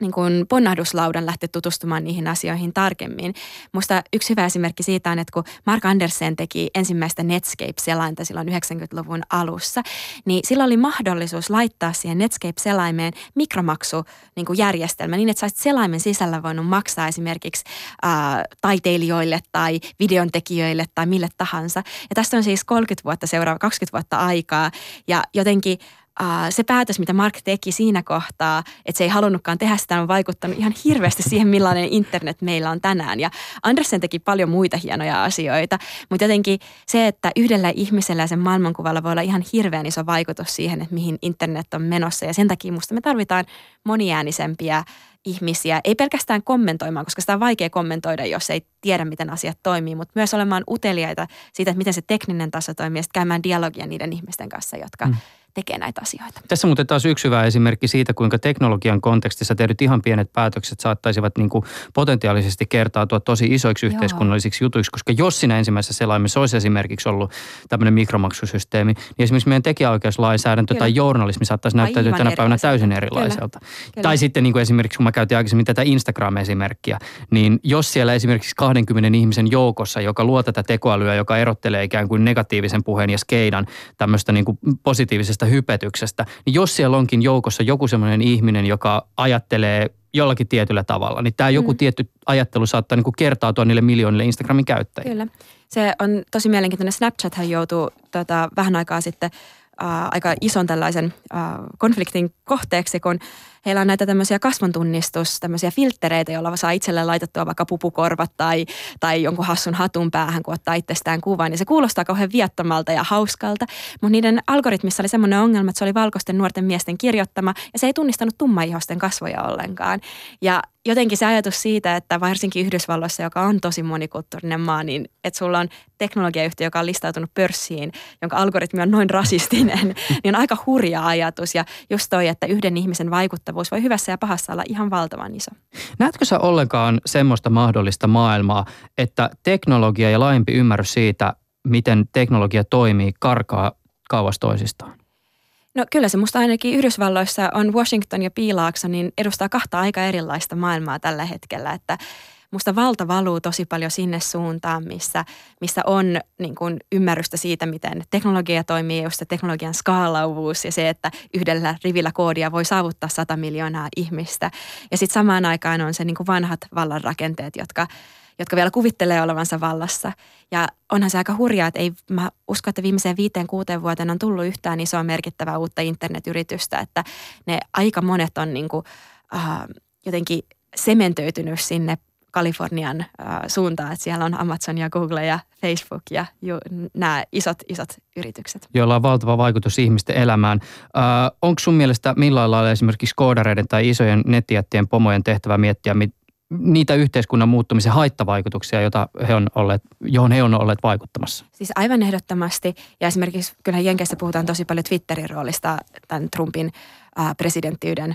niin kuin ponnahduslaudan lähteä tutustumaan niihin asioihin tarkemmin. Musta yksi hyvä esimerkki siitä on, että kun Mark Andersen teki ensimmäistä Netscape-selainta silloin 90-luvun alussa, niin sillä oli mahdollisuus laittaa siihen Netscape-selaimeen mikromaksu niin niin, että saisit selaimen sisällä voinut maksaa esimerkiksi ää, taiteilijoille tai videontekijöille tai mille tahansa. Ja tästä on siis 30 vuotta seuraava, 20 vuotta aikaa ja jotenkin – se päätös, mitä Mark teki siinä kohtaa, että se ei halunnutkaan tehdä sitä, on vaikuttanut ihan hirveästi siihen, millainen internet meillä on tänään. Ja Andersen teki paljon muita hienoja asioita, mutta jotenkin se, että yhdellä ihmisellä ja sen maailmankuvalla voi olla ihan hirveän iso vaikutus siihen, että mihin internet on menossa. Ja sen takia musta me tarvitaan moniäänisempiä ihmisiä, ei pelkästään kommentoimaan, koska sitä on vaikea kommentoida, jos ei tiedä, miten asiat toimii, mutta myös olemaan uteliaita siitä, että miten se tekninen taso toimii ja käymään dialogia niiden ihmisten kanssa, jotka mm tekee näitä asioita. Tässä muuten taas yksi hyvä esimerkki siitä, kuinka teknologian kontekstissa tehdyt ihan pienet päätökset saattaisivat niin kuin potentiaalisesti kertautua tosi isoiksi yhteiskunnallisiksi Joo. jutuiksi, koska jos siinä ensimmäisessä selaimessa olisi esimerkiksi ollut tämmöinen mikromaksusysteemi, niin esimerkiksi meidän tekijäoikeuslainsäädäntö Kyllä. tai journalismi saattaisi näyttäytyä tänä päivänä täysin erilaiselta. Kyllä. Tai sitten niin kuin esimerkiksi, kun mä käytin aikaisemmin tätä Instagram-esimerkkiä, niin jos siellä esimerkiksi 20 ihmisen joukossa, joka luo tätä tekoälyä, joka erottelee ikään kuin negatiivisen puheen ja skeidan tämmöistä niin kuin positiivisesta tästä hypetyksestä, niin jos siellä onkin joukossa joku sellainen ihminen, joka ajattelee jollakin tietyllä tavalla, niin tämä joku mm. tietty ajattelu saattaa niin kuin kertautua niille miljoonille Instagramin käyttäjille. Kyllä. Se on tosi mielenkiintoinen. Snapchat hän joutuu tota, vähän aikaa sitten äh, aika ison tällaisen äh, konfliktin kohteeksi, kun heillä on näitä tämmöisiä kasvontunnistus, tämmöisiä filtreitä, joilla saa itselle laitettua vaikka pupukorvat tai, tai jonkun hassun hatun päähän, kun ottaa itsestään kuvan. Niin se kuulostaa kauhean viettomalta ja hauskalta, mutta niiden algoritmissa oli semmoinen ongelma, että se oli valkoisten nuorten miesten kirjoittama ja se ei tunnistanut tummaihoisten kasvoja ollenkaan. Ja jotenkin se ajatus siitä, että varsinkin Yhdysvalloissa, joka on tosi monikulttuurinen maa, niin että sulla on teknologiayhtiö, joka on listautunut pörssiin, jonka algoritmi on noin rasistinen, [laughs] niin on aika hurja ajatus. Ja just toi, että yhden ihmisen vaikuttavuus voi hyvässä ja pahassa olla ihan valtavan iso. Näetkö sä ollenkaan semmoista mahdollista maailmaa, että teknologia ja laajempi ymmärrys siitä, miten teknologia toimii, karkaa kauas toisistaan? No kyllä se musta ainakin Yhdysvalloissa on Washington ja Piilaakso, niin edustaa kahta aika erilaista maailmaa tällä hetkellä, että musta valta valuu tosi paljon sinne suuntaan, missä, missä on niin kuin ymmärrystä siitä, miten teknologia toimii, just se teknologian skaalauvuus ja se, että yhdellä rivillä koodia voi saavuttaa 100 miljoonaa ihmistä. Ja sitten samaan aikaan on se niin kuin vanhat vallanrakenteet, jotka jotka vielä kuvittelee olevansa vallassa. Ja onhan se aika hurjaa, että ei, mä uskon, että viimeiseen viiteen kuuteen vuoteen on tullut yhtään isoa merkittävää uutta internetyritystä, että ne aika monet on niin kuin, äh, jotenkin sementöitynyt sinne Kalifornian äh, suuntaan, että siellä on Amazon ja Google ja Facebook ja ju, nämä isot, isot yritykset. Joilla on valtava vaikutus ihmisten elämään. Äh, onko sun mielestä millä lailla esimerkiksi koodareiden tai isojen nettijättien pomojen tehtävä miettiä, mit, niitä yhteiskunnan muuttumisen haittavaikutuksia, joita he on olleet, johon he on olleet vaikuttamassa? Siis aivan ehdottomasti. Ja esimerkiksi kyllähän Jenkeissä puhutaan tosi paljon Twitterin roolista tämän Trumpin äh, presidenttiyden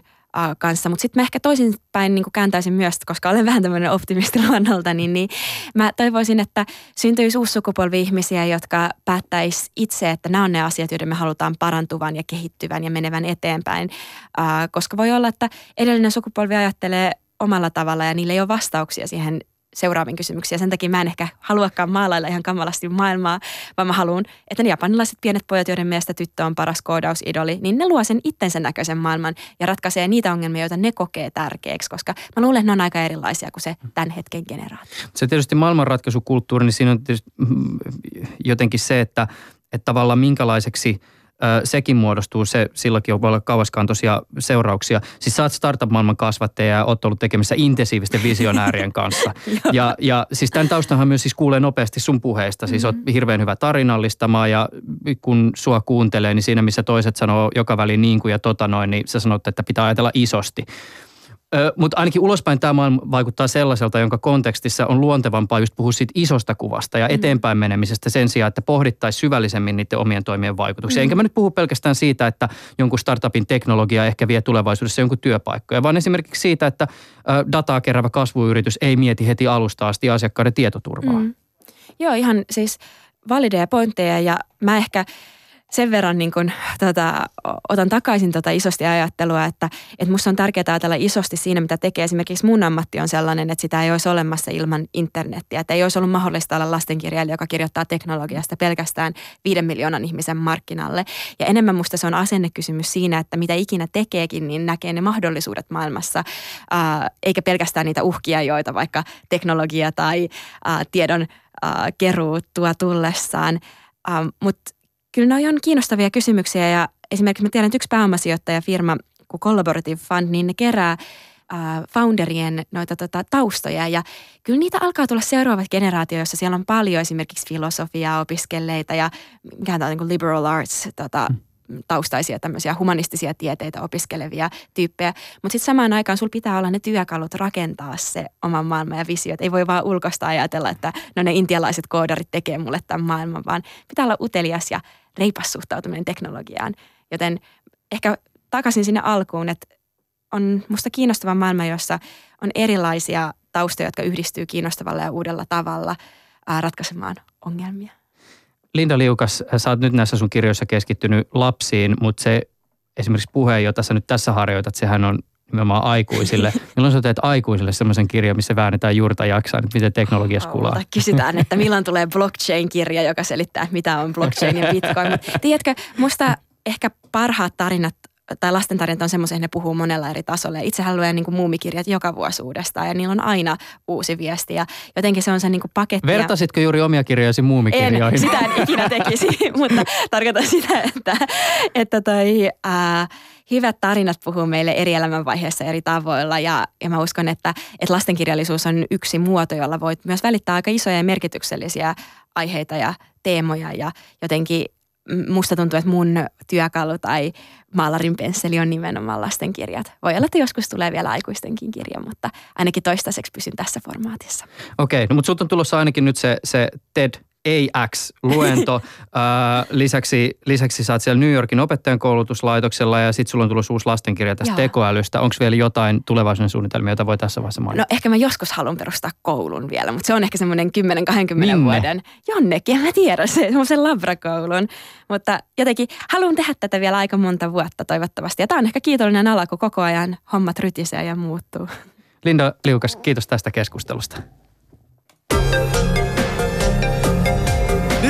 kanssa. Mutta sitten mä ehkä toisinpäin niin kääntäisin myös, koska olen vähän tämmöinen optimisti luonnolta, niin, niin mä toivoisin, että syntyisi uusi sukupolvi ihmisiä, jotka päättäisi itse, että nämä on ne asiat, joiden me halutaan parantuvan ja kehittyvän ja menevän eteenpäin. Koska voi olla, että edellinen sukupolvi ajattelee omalla tavalla ja niillä ei ole vastauksia siihen seuraaviin kysymyksiin. Sen takia mä en ehkä haluakaan maalailla ihan kamalasti maailmaa, vaan mä haluan, että ne japanilaiset pienet pojat, joiden mielestä tyttö on paras koodausidoli, niin ne luo sen itsensä näköisen maailman ja ratkaisee niitä ongelmia, joita ne kokee tärkeäksi, koska mä luulen, että ne on aika erilaisia kuin se tämän hetken generaatio. Se tietysti maailmanratkaisukulttuuri, niin siinä on tietysti mm, jotenkin se, että, että tavallaan minkälaiseksi – sekin muodostuu, se silläkin voi olla kauaskantoisia seurauksia. Siis sä oot startup-maailman kasvattaja ja oot ollut tekemissä intensiivisten visionäärien kanssa. [laughs] ja, ja siis tämän taustahan myös siis kuulee nopeasti sun puheista. Siis mm-hmm. oot hirveän hyvä tarinallistamaa ja kun sua kuuntelee, niin siinä missä toiset sanoo joka väliin niin kuin ja tota noin, niin sä sanot, että pitää ajatella isosti. Mutta ainakin ulospäin tämä maailma vaikuttaa sellaiselta, jonka kontekstissa on luontevampaa just puhua siitä isosta kuvasta ja mm. eteenpäin menemisestä sen sijaan, että pohdittaisiin syvällisemmin niiden omien toimien vaikutuksia. Mm. Enkä mä nyt puhu pelkästään siitä, että jonkun startupin teknologia ehkä vie tulevaisuudessa jonkun työpaikkoja, vaan esimerkiksi siitä, että dataa keräävä kasvuyritys ei mieti heti alusta asti asiakkaiden tietoturvaa. Mm. Joo, ihan siis valideja pointteja ja mä ehkä – sen verran niin kun, tota, otan takaisin tota isosti ajattelua, että, että musta on tärkeää ajatella isosti siinä, mitä tekee. Esimerkiksi mun ammatti on sellainen, että sitä ei olisi olemassa ilman internettiä. Että ei olisi ollut mahdollista olla lastenkirjailija, joka kirjoittaa teknologiasta pelkästään viiden miljoonan ihmisen markkinalle. Ja enemmän musta se on asennekysymys siinä, että mitä ikinä tekeekin, niin näkee ne mahdollisuudet maailmassa, ää, eikä pelkästään niitä uhkia, joita vaikka teknologia tai ää, tiedon ää, keruu tuo tullessaan. Mutta Kyllä ne on kiinnostavia kysymyksiä ja esimerkiksi mä tiedän, että yksi pääomasijoittajafirma kuin Collaborative Fund, niin ne kerää äh, founderien noita tota, taustoja ja kyllä niitä alkaa tulla seuraavat generaatio, jossa siellä on paljon esimerkiksi filosofiaa opiskelleita ja mikä on niin liberal arts tota, mm taustaisia tämmöisiä humanistisia tieteitä opiskelevia tyyppejä. Mutta sitten samaan aikaan sulla pitää olla ne työkalut rakentaa se oman maailman ja visio. Et ei voi vaan ulkosta ajatella, että no ne intialaiset koodarit tekee mulle tämän maailman, vaan pitää olla utelias ja reipas suhtautuminen teknologiaan. Joten ehkä takaisin sinne alkuun, että on musta kiinnostava maailma, jossa on erilaisia taustoja, jotka yhdistyy kiinnostavalla ja uudella tavalla ratkaisemaan ongelmia. Linda Liukas, sä oot nyt näissä sun kirjoissa keskittynyt lapsiin, mutta se esimerkiksi puhe, jota sä nyt tässä harjoitat, sehän on nimenomaan aikuisille. [laughs] Milloin sä teet aikuisille semmoisen kirjan, missä väännetään juurta jaksaa, että miten teknologiassa kulaa? Kysytään, että milloin tulee blockchain-kirja, joka selittää, mitä on blockchain ja bitcoin. tiedätkö, musta ehkä parhaat tarinat tai lastentarjat on semmoisia, ne puhuu monella eri tasolla. Itsehän luen niin muumikirjat joka vuosi uudestaan ja niillä on aina uusi viesti ja jotenkin se on se niin kuin paketti. Vertasitko juuri omia kirjoisi muumikirjoihin? En, sitä en ikinä tekisi, [laughs] mutta tarkoitan sitä, että, että toi, ää, hyvät tarinat puhuu meille eri elämänvaiheessa eri tavoilla ja, ja mä uskon, että, että lastenkirjallisuus on yksi muoto, jolla voit myös välittää aika isoja ja merkityksellisiä aiheita ja teemoja ja jotenkin musta tuntuu, että mun työkalu tai maalarin pensseli on nimenomaan lastenkirjat. Voi olla, että joskus tulee vielä aikuistenkin kirja, mutta ainakin toistaiseksi pysyn tässä formaatissa. Okei, no mutta sulta on tulossa ainakin nyt se, se TED AX-luento. [laughs] lisäksi, lisäksi sä oot siellä New Yorkin opettajan koulutuslaitoksella ja sitten sulla on tullut uusi lastenkirja tästä Joo. tekoälystä. Onko vielä jotain tulevaisuuden suunnitelmia, joita voi tässä vaiheessa mainita? No ehkä mä joskus haluan perustaa koulun vielä, mutta se on ehkä semmoinen 10-20 vuoden. Jonnekin, en mä tiedä, se semmoisen labrakoulun. Mutta jotenkin haluan tehdä tätä vielä aika monta vuotta toivottavasti. Ja tämä on ehkä kiitollinen ala, kun koko ajan hommat rytisee ja muuttuu. Linda Liukas, kiitos tästä keskustelusta.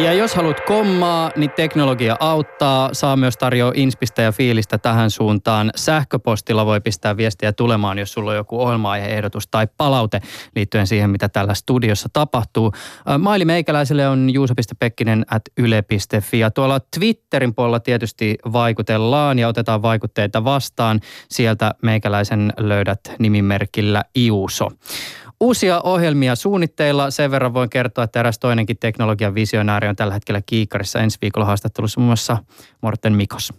Ja jos haluat kommaa, niin teknologia auttaa. Saa myös tarjoa inspistä ja fiilistä tähän suuntaan. Sähköpostilla voi pistää viestiä tulemaan, jos sulla on joku ohjelma-aiheehdotus tai palaute liittyen siihen, mitä tällä studiossa tapahtuu. Maili meikäläiselle on juuso.pekkinen at yle.fi ja tuolla Twitterin puolella tietysti vaikutellaan ja otetaan vaikutteita vastaan. Sieltä meikäläisen löydät nimimerkillä Iuso. Uusia ohjelmia suunnitteilla. Sen verran voin kertoa, että eräs toinenkin teknologian visionääri on tällä hetkellä kiikarissa ensi viikolla haastattelussa muun muassa Morten Mikos.